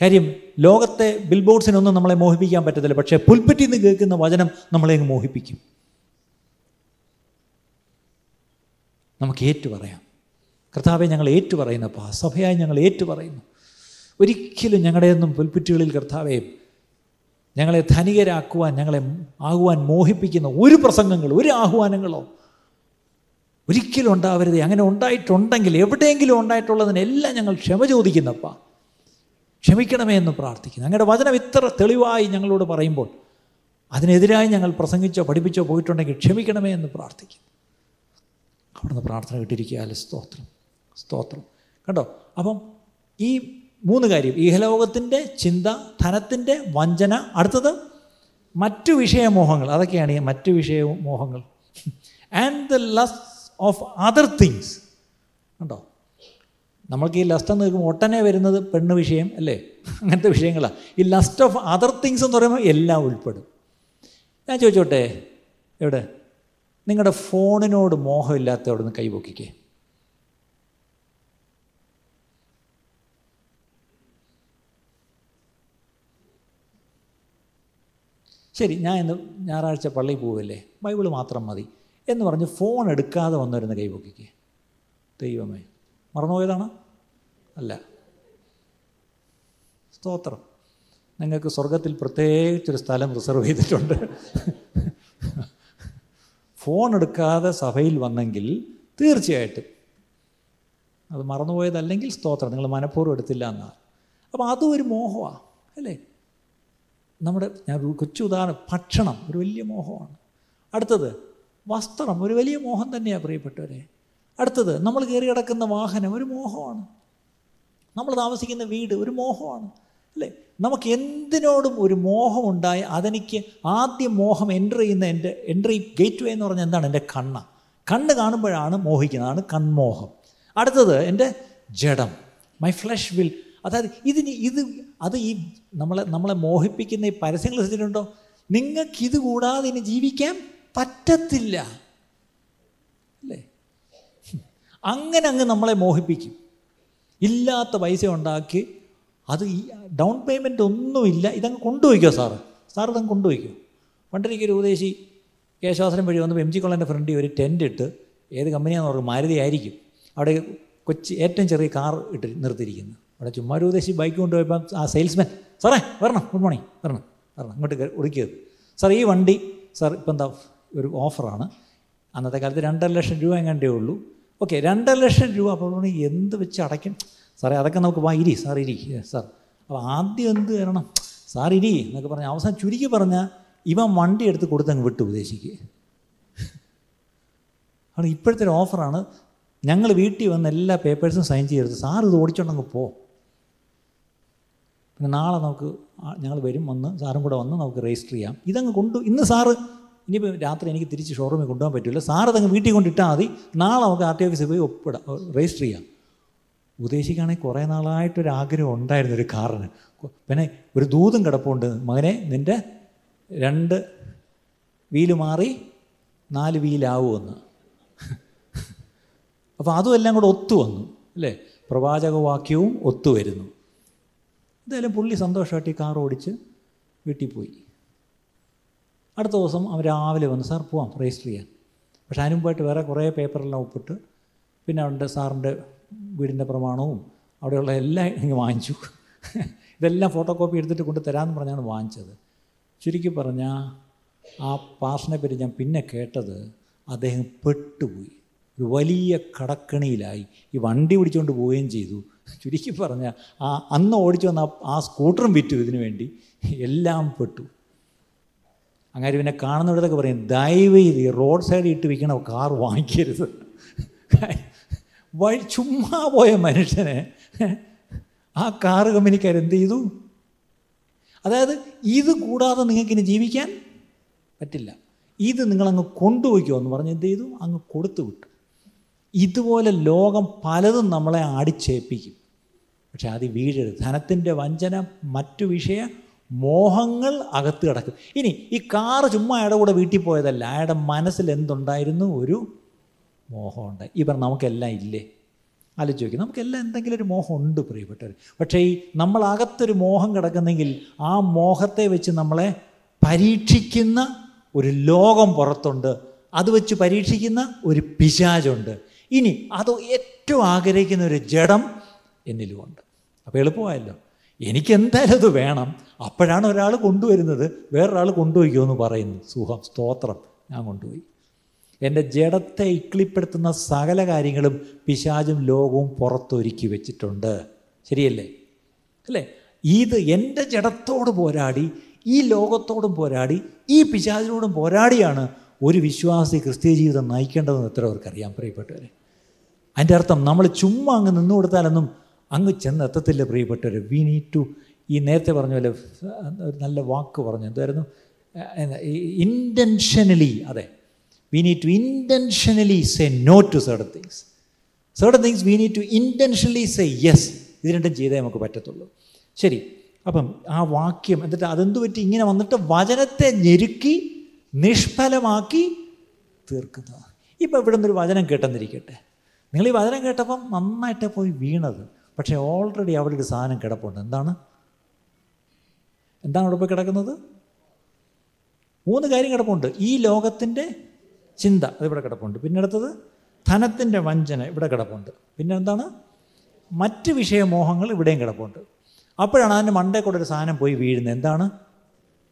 കാര്യം ലോകത്തെ ബിൽ ബോർഡ്സിനൊന്നും നമ്മളെ മോഹിപ്പിക്കാൻ പറ്റത്തില്ല. പക്ഷേ പുൽപ്പറ്റിൽ കേൾക്കുന്ന വചനം നമ്മളെ അങ്ങ് മോഹിപ്പിക്കും. നമുക്ക് ഏറ്റു പറയാം. കർത്താവെ ഞങ്ങൾ ഏറ്റു പറയുന്നപ്പാ സഭയായി ഞങ്ങൾ ഏറ്റു പറയുന്നു. ഒരിക്കലും ഞങ്ങളുടെയൊന്നും പുൽപ്പറ്റുകളിൽ കർത്താവെ ഞങ്ങളെ ധനികരാക്കുവാൻ ഞങ്ങളെ ആകുവാൻ മോഹിപ്പിക്കുന്ന ഒരു പ്രസംഗങ്ങളോ ഒരു ആഹ്വാനങ്ങളോ ഒരിക്കലും ഉണ്ടാവരുത്. അങ്ങനെ ഉണ്ടായിട്ടുണ്ടെങ്കിൽ എവിടെയെങ്കിലും ഉണ്ടായിട്ടുള്ളതിനെല്ലാം ഞങ്ങൾ ക്ഷമ ചോദിക്കുന്നപ്പാ. ക്ഷമിക്കണമേ എന്ന് പ്രാർത്ഥിക്കുന്നു. ഞങ്ങളുടെ വചനം ഇത്ര തെളിവായി ഞങ്ങളോട് പറയുമ്പോൾ അതിനെതിരായി ഞങ്ങൾ പ്രസംഗിച്ചോ പഠിപ്പിച്ചോ പോയിട്ടുണ്ടെങ്കിൽ ക്ഷമിക്കണമേ എന്ന് പ്രാർത്ഥിക്കുന്നു. അവിടുന്ന് പ്രാർത്ഥന കിട്ടിയിരിക്കുക അല്ലെ സ്തോത്രം സ്തോത്രം. കണ്ടോ? അപ്പം ഈ മൂന്ന് കാര്യം. ഇഹലോകത്തിന്റെ ചിന്ത ധനത്തിന്റെ വഞ്ചന. അടുത്തത് മറ്റു വിഷയമോഹങ്ങൾ. അതൊക്കെയാണ് ഈ മറ്റു വിഷയമോഹങ്ങൾ. And the lust of other things ഉണ്ടോ നമ്മൾക്ക് ഈ ലസ്റ്റ് എന്ന് കേൾക്കുമ്പോൾ ഒട്ടനെ വരുന്നത് പെണ്ണ് വിഷയം അല്ലേ? അങ്ങനത്തെ വിഷയങ്ങളാണ് ഈ ലസ്റ്റ് ഓഫ് അതർ തിങ്സ് എന്ന് പറയുമ്പോൾ എല്ലാം ഉൾപ്പെടും. ഞാൻ ചോദിച്ചോട്ടെ എവിടെ? നിങ്ങളുടെ ഫോണിനോട് മോഹമില്ലാത്ത അവിടെ നിന്ന് കൈപൊക്കിക്കേ ശരി ഞാൻ ഇന്ന് ഞായറാഴ്ച പള്ളിയിൽ പോവില്ലേ? ബൈബിൾ മാത്രം മതി എന്ന് പറഞ്ഞ് ഫോൺ എടുക്കാതെ വന്നിരുന്ന കൈപൊക്കിക്കേ ദൈവമേ. മറന്നുപോയതാണ്? അല്ല. സ്തോത്രം. നിങ്ങൾക്ക് സ്വർഗത്തിൽ പ്രത്യേകിച്ചൊരു സ്ഥലം റിസർവ് ചെയ്തിട്ടുണ്ട്. ഫോൺ എടുക്കാതെ സഭയിൽ വന്നെങ്കിൽ തീർച്ചയായിട്ടും. അത് മറന്നുപോയതല്ലെങ്കിൽ സ്തോത്രം. നിങ്ങൾ മനഃപൂർവം എടുത്തില്ല എന്നാൽ അപ്പോൾ അതും ഒരു മോഹമാണ് അല്ലേ? നമ്മുടെ ഞാൻ കൊച്ചു ഉദാഹരണം ഭക്ഷണം ഒരു വലിയ മോഹമാണ്. അടുത്തത് വസ്ത്രം ഒരു വലിയ മോഹം തന്നെയാണ് പ്രിയപ്പെട്ടവരെ. അടുത്തത് നമ്മൾ കയറി കിടക്കുന്ന വാഹനം ഒരു മോഹമാണ്. നമ്മൾ താമസിക്കുന്ന വീട് ഒരു മോഹമാണ്. അല്ലേ? നമുക്ക് എന്തിനോടും ഒരു മോഹമുണ്ടായി അതെനിക്ക് ആദ്യം മോഹം എന്റർ ചെയ്യുന്ന എന്റെ എൻട്രി ഗേറ്റ് വേ എന്ന് പറഞ്ഞാൽ എന്താണ്? എന്റെ കണ്ണ. കണ്ണ് കാണുമ്പോഴാണ് മോഹിക്കുന്നതാണ് കൺമോഹം. അടുത്തത് എന്റെ ജഡം. മൈ ഫ്ലഷ് വിൽ അതായത് ഇതിന് ഇത് അത് ഈ നമ്മളെ നമ്മളെ മോഹിപ്പിക്കുന്ന ഈ പരസ്യങ്ങൾ നിങ്ങൾക്ക് നിങ്ങൾക്കിത് കൂടാതെ ഇനി ജീവിക്കാൻ പറ്റത്തില്ല. അല്ലേ? അങ്ങനെ അങ്ങ് നമ്മളെ മോഹിപ്പിക്കും. ഇല്ലാത്ത പൈസ ഉണ്ടാക്കി അത് ഈ ഡൗൺ പേയ്മെന്റ് ഒന്നുമില്ല. ഇതങ്ങ് കൊണ്ടുപോയിക്കോ സാറ്. സാർ ഇതങ്ങ് കൊണ്ടുപോയിക്കോ. പണ്ടെനിക്കൊരു ഉപദേശി കേശവാസനം വഴി വന്നപ്പോൾ എം ജി കൊള്ളന്റെ ഫ്രണ്ടി ഒരു ടെന്റ് ഇട്ട് ഏത് കമ്പനിയാണെന്ന് പറഞ്ഞു മാരുതി ആയിരിക്കും അവിടെ കൊച്ചി ഏറ്റവും ചെറിയ കാർ ഇട്ട് നിർത്തിയിരിക്കുന്നു. അവിടെ ചുമ്മാ ഒരു ഉപദേശി ബൈക്ക് കൊണ്ടുപോയപ്പോൾ ആ സെയിൽസ്മാൻ സാറേ വരണം ഗുഡ് മോർണിംഗ് വരണം വരണം ഇങ്ങോട്ട് ഒടുക്കിയത് സാർ ഈ വണ്ടി സാർ ഇപ്പം എന്താ ഒരു ഓഫറാണ് അന്നത്തെ കാലത്ത് രണ്ടര ലക്ഷം രൂപ എങ്ങാണ്ടേ ഉള്ളൂ. ഓക്കെ രണ്ടര ലക്ഷം രൂപ അപ്പോൾ എന്ത് വെച്ച് അടയ്ക്കും സാറേ അതൊക്കെ നമുക്ക് വാ ഇരി സാർ ഇരി സാർ. അപ്പോൾ ആദ്യം എന്ത് തരണം സാർ ഇരി എന്നൊക്കെ പറഞ്ഞാൽ അവസാനം ചുരുക്കി പറഞ്ഞാൽ ഇവൻ വണ്ടി എടുത്ത് കൊടുത്തങ്ങ് വിട്ടു ഉദ്ദേശിക്കുക ആണ് ഇപ്പോഴത്തെ ഒരു ഓഫറാണ് ഞങ്ങൾ വീട്ടിൽ വന്ന് എല്ലാ പേപ്പേഴ്സും സൈൻ ചെയ്തെടുത്ത് സാർ ഇത് ഓടിച്ചോണ്ടങ്ങ് പോ. പിന്നെ നാളെ നമുക്ക് ഞങ്ങൾ വരും വന്ന് സാറും കൂടെ വന്ന് നമുക്ക് രജിസ്റ്റർ ചെയ്യാം. ഇതങ്ങ് കൊണ്ടു ഇന്ന് സാറ് ഇനിയിപ്പോൾ രാത്രി എനിക്ക് തിരിച്ച് ഷോറൂമിൽ കൊണ്ടുപോകാൻ പറ്റില്ല. സാറ് അതങ്ങ് വീട്ടിൽ കൊണ്ടിട്ടാൽ മതി. നാളെ നമുക്ക് ആർ ടി ഓഫീസിൽ പോയി ഒപ്പിടാം രജിസ്റ്റർ ചെയ്യാം. ഉപദേശിക്കുകയാണെങ്കിൽ കുറേ നാളായിട്ടൊരു ആഗ്രഹം ഉണ്ടായിരുന്നു ഒരു കാറിന്. പിന്നെ ഒരു ദൂതും കിടപ്പുണ്ട്. മകനെ നിന്റെ രണ്ട് വീൽ മാറി നാല് വീലാവുമെന്ന് അപ്പോൾ അതും എല്ലാം കൂടെ ഒത്തു വന്നു. അല്ലേ? പ്രവാചകവാക്യവും ഒത്തു വരുന്നു. എന്തായാലും പുള്ളി സന്തോഷമായിട്ട് ഈ കാർ ഓടിച്ച് വീട്ടിൽ പോയി അടുത്ത ദിവസം അവർ രാവിലെ വന്ന് സാർ പോവാം രജിസ്റ്റർ ചെയ്യാൻ. പക്ഷെ അതിനുമ്പായിട്ട് വേറെ കുറേ പേപ്പറെല്ലാം ഒപ്പിട്ട് പിന്നെ അവന്റെ സാറിന്റെ വീടിന്റെ പ്രമാണവും അവിടെയുള്ള എല്ലാം ഇങ്ങനെ വാങ്ങിച്ചു. ഇതെല്ലാം ഫോട്ടോ കോപ്പി എടുത്തിട്ട് കൊണ്ട് തരാമെന്ന് പറഞ്ഞാണ് വാങ്ങിച്ചത്. ചുരുക്കി പറഞ്ഞാൽ ആ പാർഷനെ പറ്റി ഞാൻ പിന്നെ കേട്ടത് അദ്ദേഹം പെട്ടുപോയി. ഒരു വലിയ കടക്കണിയിലായി. ഈ വണ്ടി പിടിച്ചുകൊണ്ട് പോവുകയും ചെയ്തു. ചുരുക്കി പറഞ്ഞാൽ ആ അന്ന് ഓടിച്ചു വന്ന ആ- സ്കൂട്ടറും വിറ്റു. ഇതിനു വേണ്ടി എല്ലാം പെട്ടു. അങ്ങനെ പിന്നെ കാണുന്നിടത്തൊക്കെ പറയും ദയവ് ഈ റോഡ് സൈഡിൽ ഇട്ട് വിൽക്കണ കാർ വാങ്ങിക്കരുത്. വഴി ചുമ്മാ പോയ മനുഷ്യനെ ആ കാർ കമ്പനിക്കാർ എന്ത് ചെയ്തു? അതായത് ഇത് കൂടാതെ നിങ്ങൾക്കിനി ജീവിക്കാൻ പറ്റില്ല. ഇത് നിങ്ങളങ്ങ് കൊണ്ടുപോയിക്കോ എന്ന് പറഞ്ഞ് എന്ത് ചെയ്തു? അങ്ങ് കൊടുത്തു വിട്ടു. ഇതുപോലെ ലോകം പലതും നമ്മളെ അടിച്ചേൽപ്പിക്കും. പക്ഷെ അത് വീഴരുത്. ധനത്തിന്റെ വഞ്ചന മറ്റു വിഷയ മോഹങ്ങൾ അകത്ത് കിടക്കും. ഇനി ഈ കാറ് ചുമ്മാ അയാളുടെ കൂടെ വീട്ടിൽ പോയതല്ല. അയാളുടെ മനസ്സിൽ എന്തുണ്ടായിരുന്നു? ഒരു മോഹമുണ്ട്. ഈ പറഞ്ഞ നമുക്കെല്ലാം ഇല്ലേ? ആലോചിച്ച് നോക്കി. നമുക്കെല്ലാം എന്തെങ്കിലും ഒരു മോഹം ഉണ്ട് പ്രിയപ്പെട്ടവർ പക്ഷേ ഈ നമ്മളകത്തൊരു മോഹം കിടക്കുന്നെങ്കിൽ ആ മോഹത്തെ വെച്ച് നമ്മളെ പരീക്ഷിക്കുന്ന ഒരു ലോകം പുറത്തുണ്ട്. അത് വെച്ച് പരീക്ഷിക്കുന്ന ഒരു പിശാചുണ്ട്. ഇനി അത് ഏറ്റവും ആഗ്രഹിക്കുന്ന ഒരു ജഡം എന്നിലുമുണ്ട്. അപ്പോൾ എളുപ്പമായല്ലോ. എനിക്ക് എന്തായാലും അത് വേണം. അപ്പോഴാണ് ഒരാൾ കൊണ്ടുവരുന്നത്. വേറൊരാൾ കൊണ്ടുപോയിക്കുമെന്ന് പറയുന്നു. സുഖം സ്തോത്രം ഞാൻ കൊണ്ടുപോയി. എന്റെ ജഡത്തെ ഇക്ലിപ്പെടുത്തുന്ന സകല കാര്യങ്ങളും പിശാചും ലോകവും പുറത്തൊരുക്കി വെച്ചിട്ടുണ്ട്. ശരിയല്ലേ? അല്ലേ? ഇത് എന്റെ ജഡത്തോട് പോരാടി ഈ ലോകത്തോടും പോരാടി ഈ പിശാചിനോടും പോരാടിയാണ് ഒരു വിശ്വാസി ക്രിസ്തീയ ജീവിതം നയിക്കേണ്ടതെന്ന് എത്ര പേർക്കറിയാം പ്രിയപ്പെട്ടവരെ. അതിന്റെ അർത്ഥം നമ്മൾ ചുമ്മാ അങ്ങ് നിന്ന് കൊടുത്താലൊന്നും അങ്ങ് ചെന്ന് എത്തത്തില്ല പ്രിയപ്പെട്ടവർ വി നീഡ് ടു ഈ നേരത്തെ പറഞ്ഞ പോലെ ഒരു നല്ല വാക്ക് പറഞ്ഞു. എന്തായിരുന്നു? ഇന്റൻഷനലി അതെ. We need to intentionally say no to certain things certain things we need to intentionally say yes ഇത് രണ്ടും ചെയ്തേ നമുക്ക് പറ്റത്തുള്ളൂ. ശരി. അപ്പം ആ വാക്യം എന്നിട്ട് അതെന്ത് പറ്റി? ഇങ്ങനെ വന്നിട്ട് വചനത്തെ ഞെരുക്കി നിഷ്ഫലമാക്കി തീർക്കുന്നത് ഇപ്പം ഇവിടെ നിന്നൊരു വചനം കേട്ടെന്നിരിക്കട്ടെ. നിങ്ങൾ ഈ വചനം കേട്ടപ്പം നന്നായിട്ട് പോയി വീണത്. പക്ഷേ ഓൾറെഡി അവിടെ ഒരു സാധനം കിടപ്പുണ്ട്. എന്താണ്? എന്താണ് അവിടെ പോയി കിടക്കുന്നത്? മൂന്ന് കാര്യം കിടപ്പുണ്ട്. ഈ ലോകത്തിന്റെ ചിന്ത അതിവിടെ കിടപ്പുണ്ട്. പിന്നെ അടുത്തത് ധനത്തിന്റെ വഞ്ചന ഇവിടെ കിടപ്പുണ്ട്. പിന്നെ എന്താണ്? മറ്റ് വിഷയമോഹങ്ങൾ ഇവിടെയും കിടപ്പുണ്ട്. അപ്പോഴാണ് അതിന്റെ മണ്ടേ കൂടെ ഒരു സാധനം പോയി വീഴുന്നത്. എന്താണ്?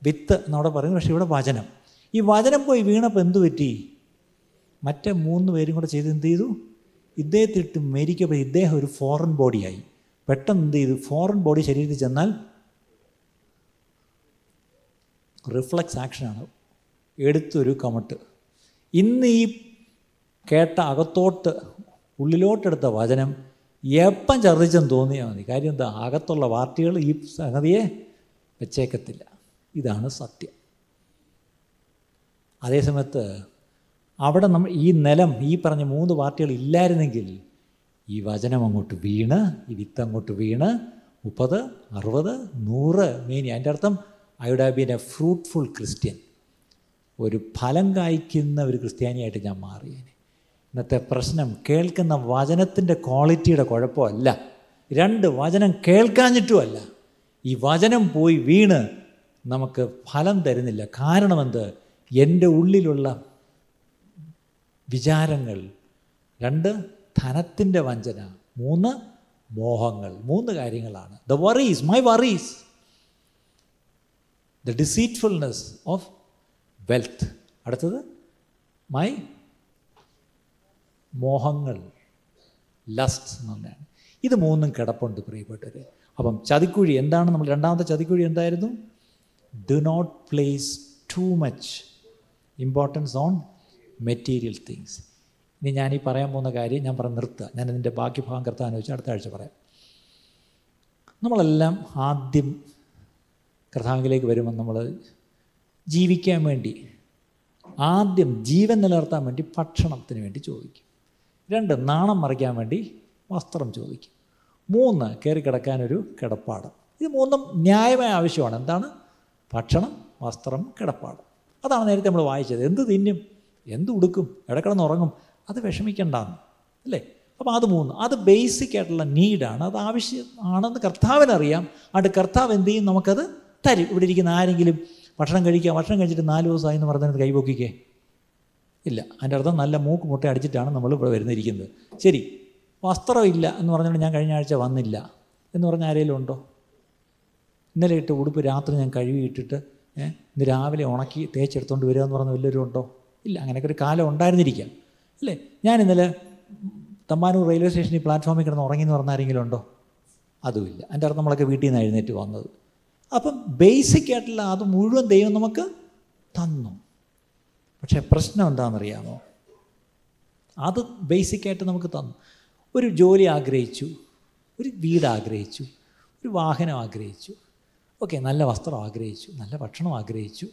വിത്ത് എന്നവിടെ പറയുന്നത് പക്ഷേ ഇവിടെ വചനം. ഈ വചനം പോയി വീണപ്പോൾ എന്തു പറ്റി? മറ്റേ മൂന്ന് പേരും കൂടെ ചെയ്ത് എന്ത് ചെയ്തു? ഇദ്ദേഹത്തിട്ട് മരിക്കപ്പോൾ ഇദ്ദേഹം ഒരു ഫോറിൻ ബോഡിയായി പെട്ടെന്ന് എന്ത് ചെയ്തു? ഫോറിൻ ബോഡി ശരീരത്തിൽ ചെന്നാൽ റിഫ്ലക്സ് ആക്ഷനാണ് എടുത്തൊരു കമട്ട്. ഇന്ന് ഈ കേട്ട അകത്തോട്ട് ഉള്ളിലോട്ടെടുത്ത വചനം എപ്പം ഛർദ്ദിച്ചെന്ന് തോന്നിയാൽ മതി. കാര്യം എന്താ? അകത്തുള്ള പാർട്ടികൾ ഈ സംഗതിയെ വെച്ചേക്കത്തില്ല. ഇതാണ് സത്യം. അതേസമയത്ത് അവിടെ നമ്മൾ ഈ നിലം ഈ പറഞ്ഞ മൂന്ന് പാർട്ടികൾ ഇല്ലായിരുന്നെങ്കിൽ ഈ വചനം അങ്ങോട്ട് വീണ് ഈ വിത്ത് അങ്ങോട്ട് വീണ് മുപ്പത് അറുപത് നൂറ് മീനി. അതിന്റെ അർത്ഥം I would have been a fruitful Christian. ഒരു ഫലം കായ്ക്കുന്ന ഒരു ക്രിസ്ത്യാനിയായിട്ട് ഞാൻ മാറിയേനെ. ഇന്നത്തെ പ്രശ്നം കേൾക്കുന്ന വചനത്തിന്റെ ക്വാളിറ്റിയുടെ കുഴപ്പമല്ല. രണ്ട് വചനം കേൾക്കാഞ്ഞിട്ടുമല്ല. ഈ വചനം പോയി വീണ് നമുക്ക് ഫലം തരുന്നില്ല. കാരണമെന്ത് എന്റെ ഉള്ളിലുള്ള വിചാരങ്ങൾ രണ്ട് ധനത്തിന്റെ വഞ്ചന മൂന്ന് മോഹങ്ങൾ മൂന്ന് കാര്യങ്ങളാണ്. The worries my worries the deceitfulness of wealth അടുത്തത് മൈ മോഹങ്ങൾ ലസ്റ്റ് എന്നുള്ളതാണ് ഇത് മൂന്നും കിടപ്പുണ്ട് പ്രിയപ്പെട്ടവർ അപ്പം ചതിക്കുഴി എന്താണ് നമ്മൾ രണ്ടാമത്തെ ചതിക്കുഴി എന്തായിരുന്നു? Do not place too much importance on material things ഇനി ഞാൻ ഈ പറയാൻ പോകുന്ന കാര്യം ഞാൻ പറഞ്ഞ് നിർത്തുക. ഞാൻ ഇതിന്റെ ബാക്കി ഭാഗം കർത്താൻ വെച്ച് അടുത്ത ആഴ്ച പറയാം. നമ്മളെല്ലാം ആദ്യം കർത്താവിലേക്ക് വരുമ്പോൾ നമ്മൾ ജീവിക്കാൻ വേണ്ടി ആദ്യം ജീവൻ നിലനിർത്താൻ വേണ്ടി ഭക്ഷണത്തിന് വേണ്ടി ചോദിക്കും. രണ്ട് നാണം മറിക്കാൻ വേണ്ടി വസ്ത്രം ചോദിക്കും. മൂന്ന് കയറി കിടക്കാനൊരു കിടപ്പാട്. ഇത് മൂന്നും ന്യായമായ ആവശ്യമാണ്. എന്താണ്? ഭക്ഷണം വസ്ത്രം കിടപ്പാട്. അതാണ് നേരത്തെ നമ്മൾ വായിച്ചത്. എന്ത് തിന്നും? എന്ത് ഉടുക്കും? ഇടക്കിടന്ന് ഉറങ്ങും അത് വിഷമിക്കണ്ടെന്ന്. അല്ലേ? അപ്പോൾ അത് മൂന്ന്. അത് ബേസിക് ആയിട്ടുള്ള നീഡാണ് അത് ആവശ്യം ആണെന്ന് കർത്താവിനറിയാം. അത് കർത്താവ് എന്ത് ചെയ്യും? നമുക്കത് തരും. ഇവിടെ ഇരിക്കുന്ന ആരെങ്കിലും ഭക്ഷണം കഴിക്കുക ഭക്ഷണം കഴിച്ചിട്ട് നാല് ദിവസമായി എന്ന് പറഞ്ഞത് കൈപൊക്കിക്കേ? ഇല്ല. അതിന്റെ അർത്ഥം നല്ല മൂക്ക് മുട്ട അടിച്ചിട്ടാണ് നമ്മൾ ഇവിടെ വരുന്നിരിക്കുന്നത്. ശരി. വസ്ത്രമില്ല എന്ന് പറഞ്ഞുകൊണ്ട് ഞാൻ കഴിഞ്ഞ ആഴ്ച വന്നില്ല. എന്ന് പറഞ്ഞ ആരെങ്കിലും ഉണ്ടോ? ഇന്നലെ ഇട്ട് ഉടുപ്പ് രാത്രി ഞാൻ കഴുകി ഇട്ടിട്ട് ഇന്ന് രാവിലെ ഉണക്കി തേച്ചെടുത്തുകൊണ്ട് വരിക എന്ന് പറഞ്ഞ വല്ലവരും ഉണ്ടോ? ഇല്ല അങ്ങനെയൊക്കെ ഒരു കാലം ഉണ്ടായിരുന്നിരിക്കാം. അല്ലേ? ഞാൻ ഇന്നലെ തമ്പാനൂർ റെയിൽവേ സ്റ്റേഷനിൽ പ്ലാറ്റ്ഫോമിൽ കിടന്ന് ഉറങ്ങി എന്ന് പറഞ്ഞ ആരെങ്കിലും ഉണ്ടോ? അതുമില്ല. എന്റെ അർത്ഥം നമ്മളൊക്കെ വീട്ടിൽ നിന്ന് എഴുന്നേറ്റ് വന്നത്. അപ്പം ബേസിക് ആയിട്ടുള്ള അത് മുഴുവൻ ദൈവം നമുക്ക് തന്നു. പക്ഷേ പ്രശ്നം എന്താണെന്നറിയാമോ? അത് ബേസിക്കായിട്ട് നമുക്ക് തന്നു. ഒരു ജോലി ആഗ്രഹിച്ചു ഒരു വീട് ആഗ്രഹിച്ചു ഒരു വാഹനം ആഗ്രഹിച്ചു ഓക്കെ നല്ല വസ്ത്രം ആഗ്രഹിച്ചു നല്ല ഭക്ഷണം ആഗ്രഹിച്ചു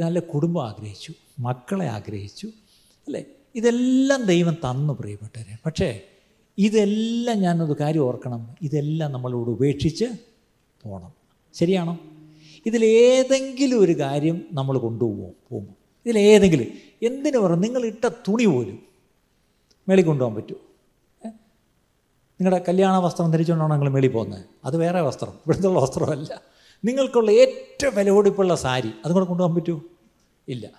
നല്ല കുടുംബം ആഗ്രഹിച്ചു മക്കളെ ആഗ്രഹിച്ചു അല്ലേ? ഇതെല്ലാം ദൈവം തന്നു പ്രിയപ്പെട്ടവരെ. പക്ഷേ ഇതെല്ലാം ഞാനൊരു കാര്യം ഓർക്കണം. ഇതെല്ലാം നമ്മളോട് ഉപേക്ഷിച്ച് പോകണം ശരിയാണോ? ഇതിലേതെങ്കിലും ഒരു കാര്യം നമ്മൾ കൊണ്ടുപോകും പോകുമ്പോൾ ഇതിലേതെങ്കിലും. എന്തിനു പറഞ്ഞു നിങ്ങൾ ഇട്ട തുണി പോലും മേളിൽ കൊണ്ടുപോകാൻ പറ്റുമോ? നിങ്ങളുടെ കല്യാണ വസ്ത്രം ധരിച്ചുകൊണ്ടാണ് നിങ്ങൾ മേളിൽ പോകുന്നത്? അത് വേറെ വസ്ത്രം. ഇവിടുത്തെ വസ്ത്രമല്ല. നിങ്ങൾക്കുള്ള ഏറ്റവും വിലപിടിപ്പുള്ള സാരി അതും കൂടെ കൊണ്ടുപോകാൻ പറ്റുമോ? ഇല്ല.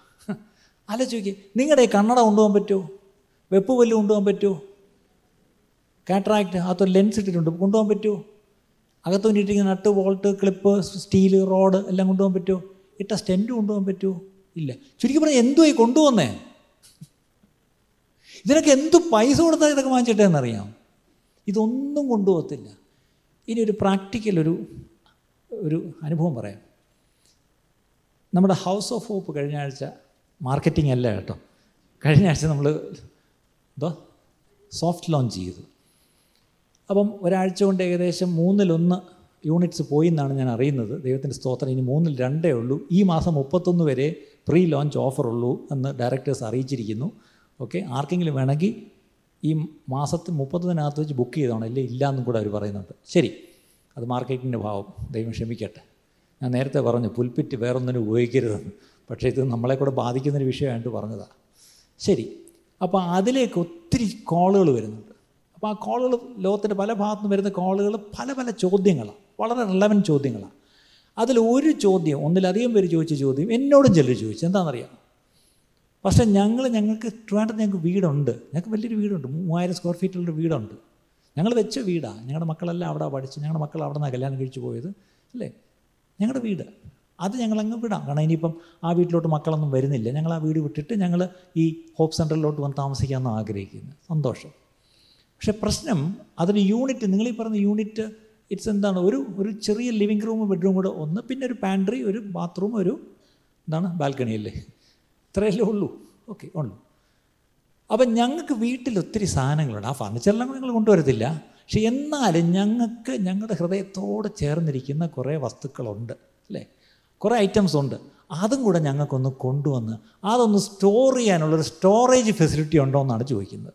ആലോചിക്കുക നിങ്ങളുടെ കണ്ണട കൊണ്ടുപോകാൻ പറ്റുമോ? വെപ്പ് വല്ലതും കൊണ്ടുപോകാൻ പറ്റുമോ? കാട്രാക്ട് അകത്തൊരു ലെൻസ് ഇട്ടിട്ടുണ്ട്. കൊണ്ടുപോകാൻ പറ്റുമോ? അകത്ത് വേണ്ടിയിട്ടിരിക്കുന്ന nut bolt clip steel rod എല്ലാം കൊണ്ടുപോകാൻ പറ്റുമോ? ഇട്ട സ്റ്റെന്റ് കൊണ്ടുപോകാൻ പറ്റുമോ? ഇല്ല. ചുരുക്കി പറഞ്ഞാൽ എന്തോ ഈ കൊണ്ടുവന്നേ ഇതിനൊക്കെ എന്ത് പൈസ കൊടുത്താൽ ഇതൊക്കെ വാങ്ങിച്ചിട്ടേന്നറിയാം? ഇതൊന്നും കൊണ്ടുപോകത്തില്ല. ഇനി ഒരു പ്രാക്ടിക്കൽ ഒരു ഒരു അനുഭവം പറയാം. നമ്മുടെ ഹൗസ് ഓഫ് ഹോപ്പ് കഴിഞ്ഞ ആഴ്ച മാർക്കറ്റിംഗ് അല്ല കേട്ടോ. കഴിഞ്ഞ ആഴ്ച നമ്മൾ എന്തോ സോഫ്റ്റ് ലോഞ്ച് ചെയ്തു. അപ്പം ഒരാഴ്ച കൊണ്ട് ഏകദേശം മൂന്നിലൊന്ന് യൂണിറ്റ്സ് പോയി എന്നാണ് ഞാൻ അറിയുന്നത്. ദൈവത്തിന്റെ സ്തോത്രം ഇനി മൂന്നിൽ രണ്ടേ ഉള്ളൂ. ഈ മാസം മുപ്പത്തൊന്ന് വരെ പ്രീ ലോഞ്ച് ഓഫർ ഉള്ളൂ എന്ന് ഡയറക്ടേഴ്സ് അറിയിച്ചിരിക്കുന്നു. ഓക്കെ ആർക്കെങ്കിലും വേണമെങ്കിൽ ഈ മാസത്തിൽ മുപ്പത്തൊന്നിനകത്ത് വെച്ച് ബുക്ക് ചെയ്തോണം ഇല്ലേ? ഇല്ല എന്നും കൂടെ അവർ പറയുന്നുണ്ട്. ശരി. അത് മാർക്കറ്റിന്റെ ഭാവം. ദൈവം ക്ഷമിക്കട്ടെ. ഞാൻ നേരത്തെ പറഞ്ഞു പുൽപ്പിറ്റ് വേറൊന്നിനും ഉപയോഗിക്കരുതെന്ന്. പക്ഷേ ഇത് നമ്മളെ കൂടെ ബാധിക്കുന്നൊരു വിഷയമായിട്ട് പറഞ്ഞതാണ് ശരി. അപ്പോൾ അതിലേക്ക് ഒത്തിരി കോളുകൾ വരുന്നുണ്ട്. അപ്പോൾ ആ കോളുകൾ ലോകത്തിന്റെ പല ഭാഗത്തു വരുന്ന കോളുകൾ പല പല ചോദ്യങ്ങളാണ് വളരെ റിലവന്റ് ചോദ്യങ്ങളാണ് അതിൽ ഒരു ചോദ്യം ഒന്നിലധികം പേര് ചോദിച്ച ചോദ്യം എന്നോടും ചിലർ ചോദിച്ചു. എന്താണെന്നറിയാം പക്ഷേ ഞങ്ങൾ ഞങ്ങൾക്ക് ട്രിവാൻഡ്രത്ത് ഞങ്ങൾക്ക് വീടുണ്ട്. ഞങ്ങൾക്ക് വലിയൊരു വീടുണ്ട്. മൂവായിരം സ്ക്വയർ ഫീറ്റുള്ള വീടുണ്ട്. ഞങ്ങൾ വെച്ച വീടാണ് ഞങ്ങളുടെ മക്കളെല്ലാം അവിടെ പഠിച്ച് ഞങ്ങളുടെ മക്കൾ അവിടെ നിന്നാണ് കല്യാണം കഴിച്ചു പോയത് അല്ലേ? ഞങ്ങളുടെ വീട്. അത് ഞങ്ങളങ്ങ് വിടാം. കാരണം ഇനിയിപ്പം ആ വീട്ടിലോട്ട് മക്കളൊന്നും വരുന്നില്ല. ഞങ്ങൾ ആ വീട് വിട്ടിട്ട് ഞങ്ങൾ ഈ ഹോപ്പ് സെന്ററിലോട്ട് വന്ന് താമസിക്കാമെന്ന് ആഗ്രഹിക്കുന്നു. സന്തോഷം. പക്ഷേ പ്രശ്നം അതിന് യൂണിറ്റ് നിങ്ങൾ പറഞ്ഞ യൂണിറ്റ് ഇറ്റ്സ് എന്താണ് ഒരു ഒരു ചെറിയ ലിവിങ് റൂം ബെഡ്റൂം കൂടെ ഒന്ന് പിന്നെ ഒരു പാൻട്രി ഒരു ബാത്റൂം ഒരു എന്താണ് ബാൽക്കണി അല്ലേ ഇത്രയല്ലേ ഉള്ളൂ. ഓക്കെ ഉള്ളൂ. അപ്പം ഞങ്ങൾക്ക് വീട്ടിൽ ഒത്തിരി സാധനങ്ങളുണ്ട്. ആ ഫർണിച്ചറെല്ലാം നിങ്ങൾ ഞങ്ങൾ കൊണ്ടുവരത്തില്ല. പക്ഷെ എന്നാലും ഞങ്ങൾക്ക് ഞങ്ങളുടെ ഹൃദയത്തോട് ചേർന്നിരിക്കുന്ന കുറേ വസ്തുക്കളുണ്ട്. അല്ലേ? കുറേ ഐറ്റംസ് ഉണ്ട്. അതും കൂടെ ഞങ്ങൾക്കൊന്ന് കൊണ്ടുവന്ന് അതൊന്ന് സ്റ്റോർ ചെയ്യാനുള്ളൊരു സ്റ്റോറേജ് ഫെസിലിറ്റി ഉണ്ടോ എന്നാണ് ചോദിക്കുന്നത്.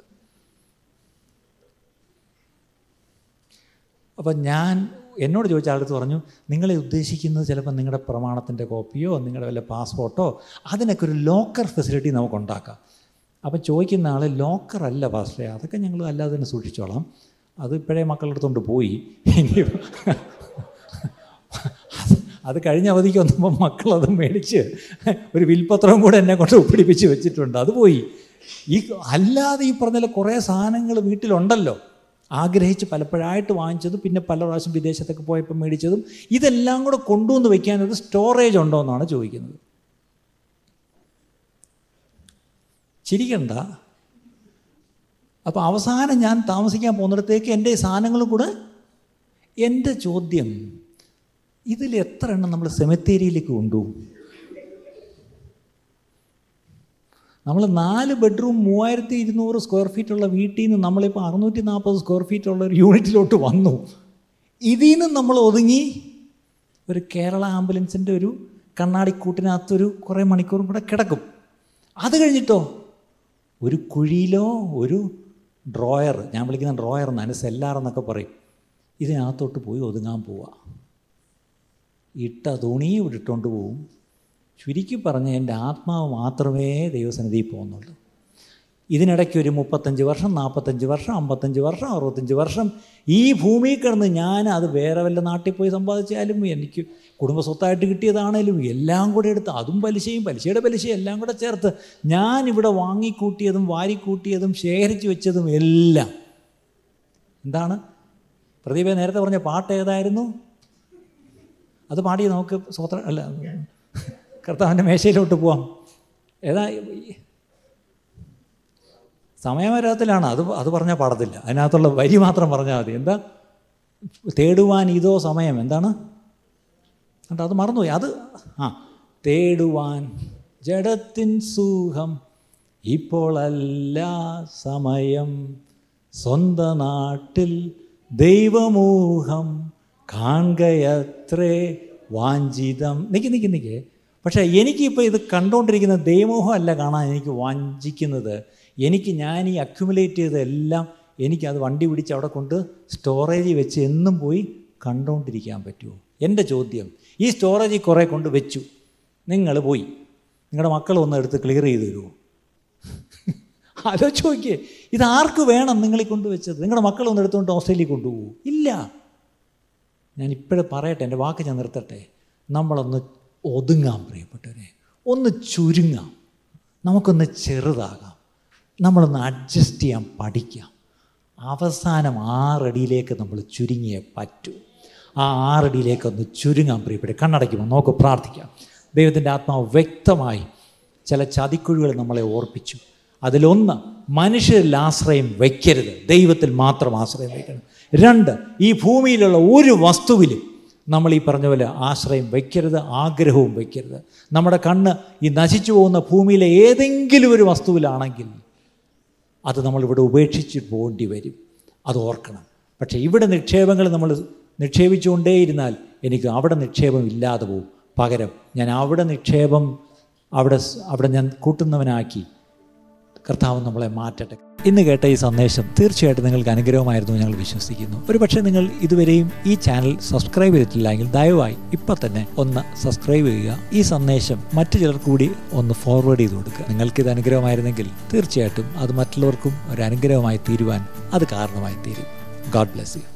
അപ്പം ഞാൻ എന്നോട് ചോദിച്ച ആളടുത്ത് പറഞ്ഞു നിങ്ങളെ ഉദ്ദേശിക്കുന്നത് ചിലപ്പോൾ നിങ്ങളുടെ പ്രമാണത്തിന്റെ കോപ്പിയോ നിങ്ങളുടെ വല്ല പാസ്പോർട്ടോ അതിനൊക്കെ ഒരു ലോക്കർ ഫെസിലിറ്റി നമുക്ക് ഉണ്ടാക്കാം. അപ്പം ചോദിക്കുന്ന ആൾ ലോക്കറല്ല പാസ്റ്റേ അതൊക്കെ ഞങ്ങൾ അല്ലാതെ തന്നെ സൂക്ഷിച്ചോളാം. അത് ഇപ്പോഴേ മക്കളുടെ അടുത്തോണ്ട് പോയി. ഇനി അത് കഴിഞ്ഞ അവധിക്ക് വന്നപ്പോൾ മക്കളത് മേടിച്ച് ഒരു വിൽപത്രവും കൂടെ എന്നെ കൊണ്ട് ഒപ്പിടിപ്പിച്ച് വെച്ചിട്ടുണ്ട്. അത് പോയി. ഈ അല്ലാതെ ഈ പറഞ്ഞ കുറേ സാധനങ്ങൾ വീട്ടിലുണ്ടല്ലോ. ആഗ്രഹിച്ച് പലപ്പോഴായിട്ട് വാങ്ങിച്ചതും പിന്നെ പല പ്രാവശ്യം വിദേശത്തൊക്കെ പോയപ്പോൾ മേടിച്ചതും ഇതെല്ലാം കൂടെ കൊണ്ടുവന്ന് വെക്കാനൊരു സ്റ്റോറേജ് ഉണ്ടോ എന്നാണ് ചോദിക്കുന്നത്. ചിരിക്കണ്ട. അപ്പോൾ അവസാനം ഞാൻ താമസിക്കാൻ പോകുന്നിടത്തേക്ക് എന്റെ സാധനങ്ങൾ കൂടെ എന്റെ ചോദ്യം ഇതിൽ എത്ര എണ്ണം നമ്മൾ സെമിത്തേരിയിലേക്ക് കൊണ്ടുപോകും നമ്മൾ നാല് ബെഡ്റൂം മൂവായിരത്തി ഇരുന്നൂറ് സ്ക്വയർ ഫീറ്റുള്ള വീട്ടിൽ നിന്ന് നമ്മളിപ്പോൾ അറുന്നൂറ്റി നാൽപ്പത് സ്ക്വയർ ഫീറ്റ് ഉള്ള ഒരു യൂണിറ്റിലോട്ട് വന്നു. ഇതിൽ നിന്ന് നമ്മൾ ഒതുങ്ങി ഒരു കേരള ആംബുലൻസിന്റെ ഒരു കണ്ണാടിക്കൂട്ടിനകത്തൊരു കുറേ മണിക്കൂറും കൂടെ കിടക്കും. അത് കഴിഞ്ഞിട്ടോ? ഒരു കുഴിയിലോ ഒരു ഡ്രോയർ ഞാൻ വിളിക്കുന്ന ഡ്രോയർ എന്നാണ് സെല്ലാർ എന്നൊക്കെ പറയും. ഇതിനകത്തോട്ട് പോയി ഒതുങ്ങാൻ പോവുക ഇട്ട തുണി ഇട്ടുകൊണ്ട് പോവും. ചുരുക്കി പറഞ്ഞ് എന്റെ ആത്മാവ് മാത്രമേ ദൈവസന്നിധിയിൽ പോകുന്നുള്ളൂ. ഇതിനിടയ്ക്ക് ഒരു മുപ്പത്തഞ്ച് വർഷം നാൽപ്പത്തഞ്ച് വർഷം അമ്പത്തഞ്ച് വർഷം അറുപത്തഞ്ച് വർഷം ഈ ഭൂമിയിൽ കിടന്ന് ഞാൻ അത് വേറെ വല്ല നാട്ടിൽ പോയി സമ്പാദിച്ചാലും എനിക്ക് കുടുംബ സ്വത്തായിട്ട് കിട്ടിയതാണേലും എല്ലാം കൂടെ എടുത്ത് അതും പലിശയും പലിശയുടെ പലിശയും എല്ലാം കൂടെ ചേർത്ത് ഞാൻ ഇവിടെ വാങ്ങിക്കൂട്ടിയതും വാരിക്കൂട്ടിയതും ശേഖരിച്ചു വെച്ചതും എല്ലാം. എന്താണ്? പ്രദീപ നേരത്തെ പറഞ്ഞ പാട്ട് ഏതായിരുന്നു? അത് പാടി നമുക്ക് സ്വത്ര അല്ല കർത്താവിന്റെ മേശയിലോട്ട് പോവാം. ഏതാ സമയമരാത്തിലാണ് അത് അത് പറഞ്ഞാൽ പാടത്തില്ല. അതിനകത്തുള്ള വരി മാത്രം പറഞ്ഞാൽ മതി. എന്താ? തേടുവാൻ ഇതോ സമയം. എന്താണ്? എന്നിട്ട് അത് മറന്നുപോയി. അത് ആ. തേടുവാൻ ജഡത്തിൻ സുഖം ഇപ്പോഴല്ല സമയം. സ്വന്ത നാട്ടിൽ ദൈവമൂഹം കാണുകയത്രേ വാഞ്ചിതം. നിൽക്കി നിൽക്കി നിൽക്കേ പക്ഷേ എനിക്കിപ്പോൾ ഇത് കണ്ടുകൊണ്ടിരിക്കുന്ന ദൈവമോഹം അല്ല കാണാൻ എനിക്ക് വാഞ്ചിക്കുന്നത്. എനിക്ക് ഞാൻ ഈ അക്യുമുലേറ്റ് ചെയ്തതെല്ലാം എനിക്കത് വണ്ടി പിടിച്ച് അവിടെ കൊണ്ട് സ്റ്റോറേജിൽ വെച്ച് എന്നും പോയി കണ്ടുകൊണ്ടിരിക്കാൻ പറ്റുമോ? എന്റെ ചോദ്യം ഈ സ്റ്റോറേജിൽ കുറേ കൊണ്ട് വെച്ചു. നിങ്ങൾ പോയി. നിങ്ങളുടെ മക്കൾ ഒന്ന് എടുത്ത് ക്ലിയർ ചെയ്ത് തരുമോ ആലോചിച്ച് നോക്കിയേ. ഇത് ആർക്ക് വേണം നിങ്ങളീ കൊണ്ടുവച്ചത് നിങ്ങളുടെ മക്കൾ ഒന്ന് എടുത്തുകൊണ്ട് ഓസ്ട്രേലിയ കൊണ്ടുപോകൂ ഇല്ല. ഞാൻ ഇപ്പോഴും പറയട്ടെ എന്റെ വാക്ക് ഞാൻ നിർത്തട്ടെ. നമ്മളൊന്ന് ഒതുങ്ങാം പ്രിയപ്പെട്ടവരെ. ഒന്ന് ചുരുങ്ങാം. നമുക്കൊന്ന് ചെറുതാകാം. നമ്മളൊന്ന് അഡ്ജസ്റ്റ് ചെയ്യാൻ പഠിക്കാം. അവസാനം ആറടിയിലേക്ക് നമ്മൾ ചുരുങ്ങിയേ പറ്റൂ. ആ ആറടിയിലേക്ക് ഒന്ന് ചുരുങ്ങാൻ പ്രിയപ്പെട്ടെ കണ്ണടയ്ക്കുമ്പോൾ നമുക്ക് പ്രാർത്ഥിക്കാം. ദൈവത്തിന്റെ ആത്മാവ് വ്യക്തമായി ചില ചതിക്കുഴികൾ നമ്മളെ ഓർപ്പിച്ചു. അതിലൊന്ന് മനുഷ്യരിൽ ആശ്രയം വയ്ക്കരുത് ദൈവത്തിൽ മാത്രം ആശ്രയം വയ്ക്കണം രണ്ട് ഈ ഭൂമിയിലുള്ള ഒരു വസ്തുവിലും നമ്മൾ ഈ പറഞ്ഞ പോലെ ആശ്രയം വയ്ക്കരുത് ആഗ്രഹവും വയ്ക്കരുത് നമ്മുടെ കണ്ണ് ഈ നശിച്ചു പോകുന്ന ഭൂമിയിലെ ഏതെങ്കിലും ഒരു വസ്തുവിലാണെങ്കിൽ അത് നമ്മളിവിടെ ഉപേക്ഷിച്ച് പോകേണ്ടി വരും. അത് ഓർക്കണം. പക്ഷേ ഇവിടെ നിക്ഷേപങ്ങൾ നമ്മൾ നിക്ഷേപിച്ചുകൊണ്ടേയിരുന്നാൽ എനിക്ക് അവിടെ നിക്ഷേപം ഇല്ലാതെ പോകും പകരം ഞാൻ അവിടെ നിക്ഷേപം അവിടെ അവിടെ ഞാൻ കൂട്ടുന്നവനാക്കി കർത്താവ് നമ്മളെ മാറ്റട്ടെ. ഇന്ന് കേട്ട ഈ സന്ദേശം തീർച്ചയായിട്ടും നിങ്ങൾക്ക് അനുഗ്രഹമായിരുന്നു ഞങ്ങൾ വിശ്വസിക്കുന്നു. ഒരു പക്ഷേ നിങ്ങൾ ഇതുവരെയും ഈ ചാനൽ സബ്സ്ക്രൈബ് ചെയ്തിട്ടില്ലെങ്കിൽ ദയവായി ഇപ്പം തന്നെ ഒന്ന് സബ്സ്ക്രൈബ് ചെയ്യുക. ഈ സന്ദേശം മറ്റു ചിലർ കൂടി ഒന്ന് ഫോർവേഡ് ചെയ്ത് കൊടുക്കുക. നിങ്ങൾക്ക് ഇത് അനുഗ്രഹമായിരുന്നെങ്കിൽ തീർച്ചയായിട്ടും അത് മറ്റുള്ളവർക്കും ഒരു അനുഗ്രഹമായി തീരുവാൻ അത് കാരണമായി തീരും. God bless you.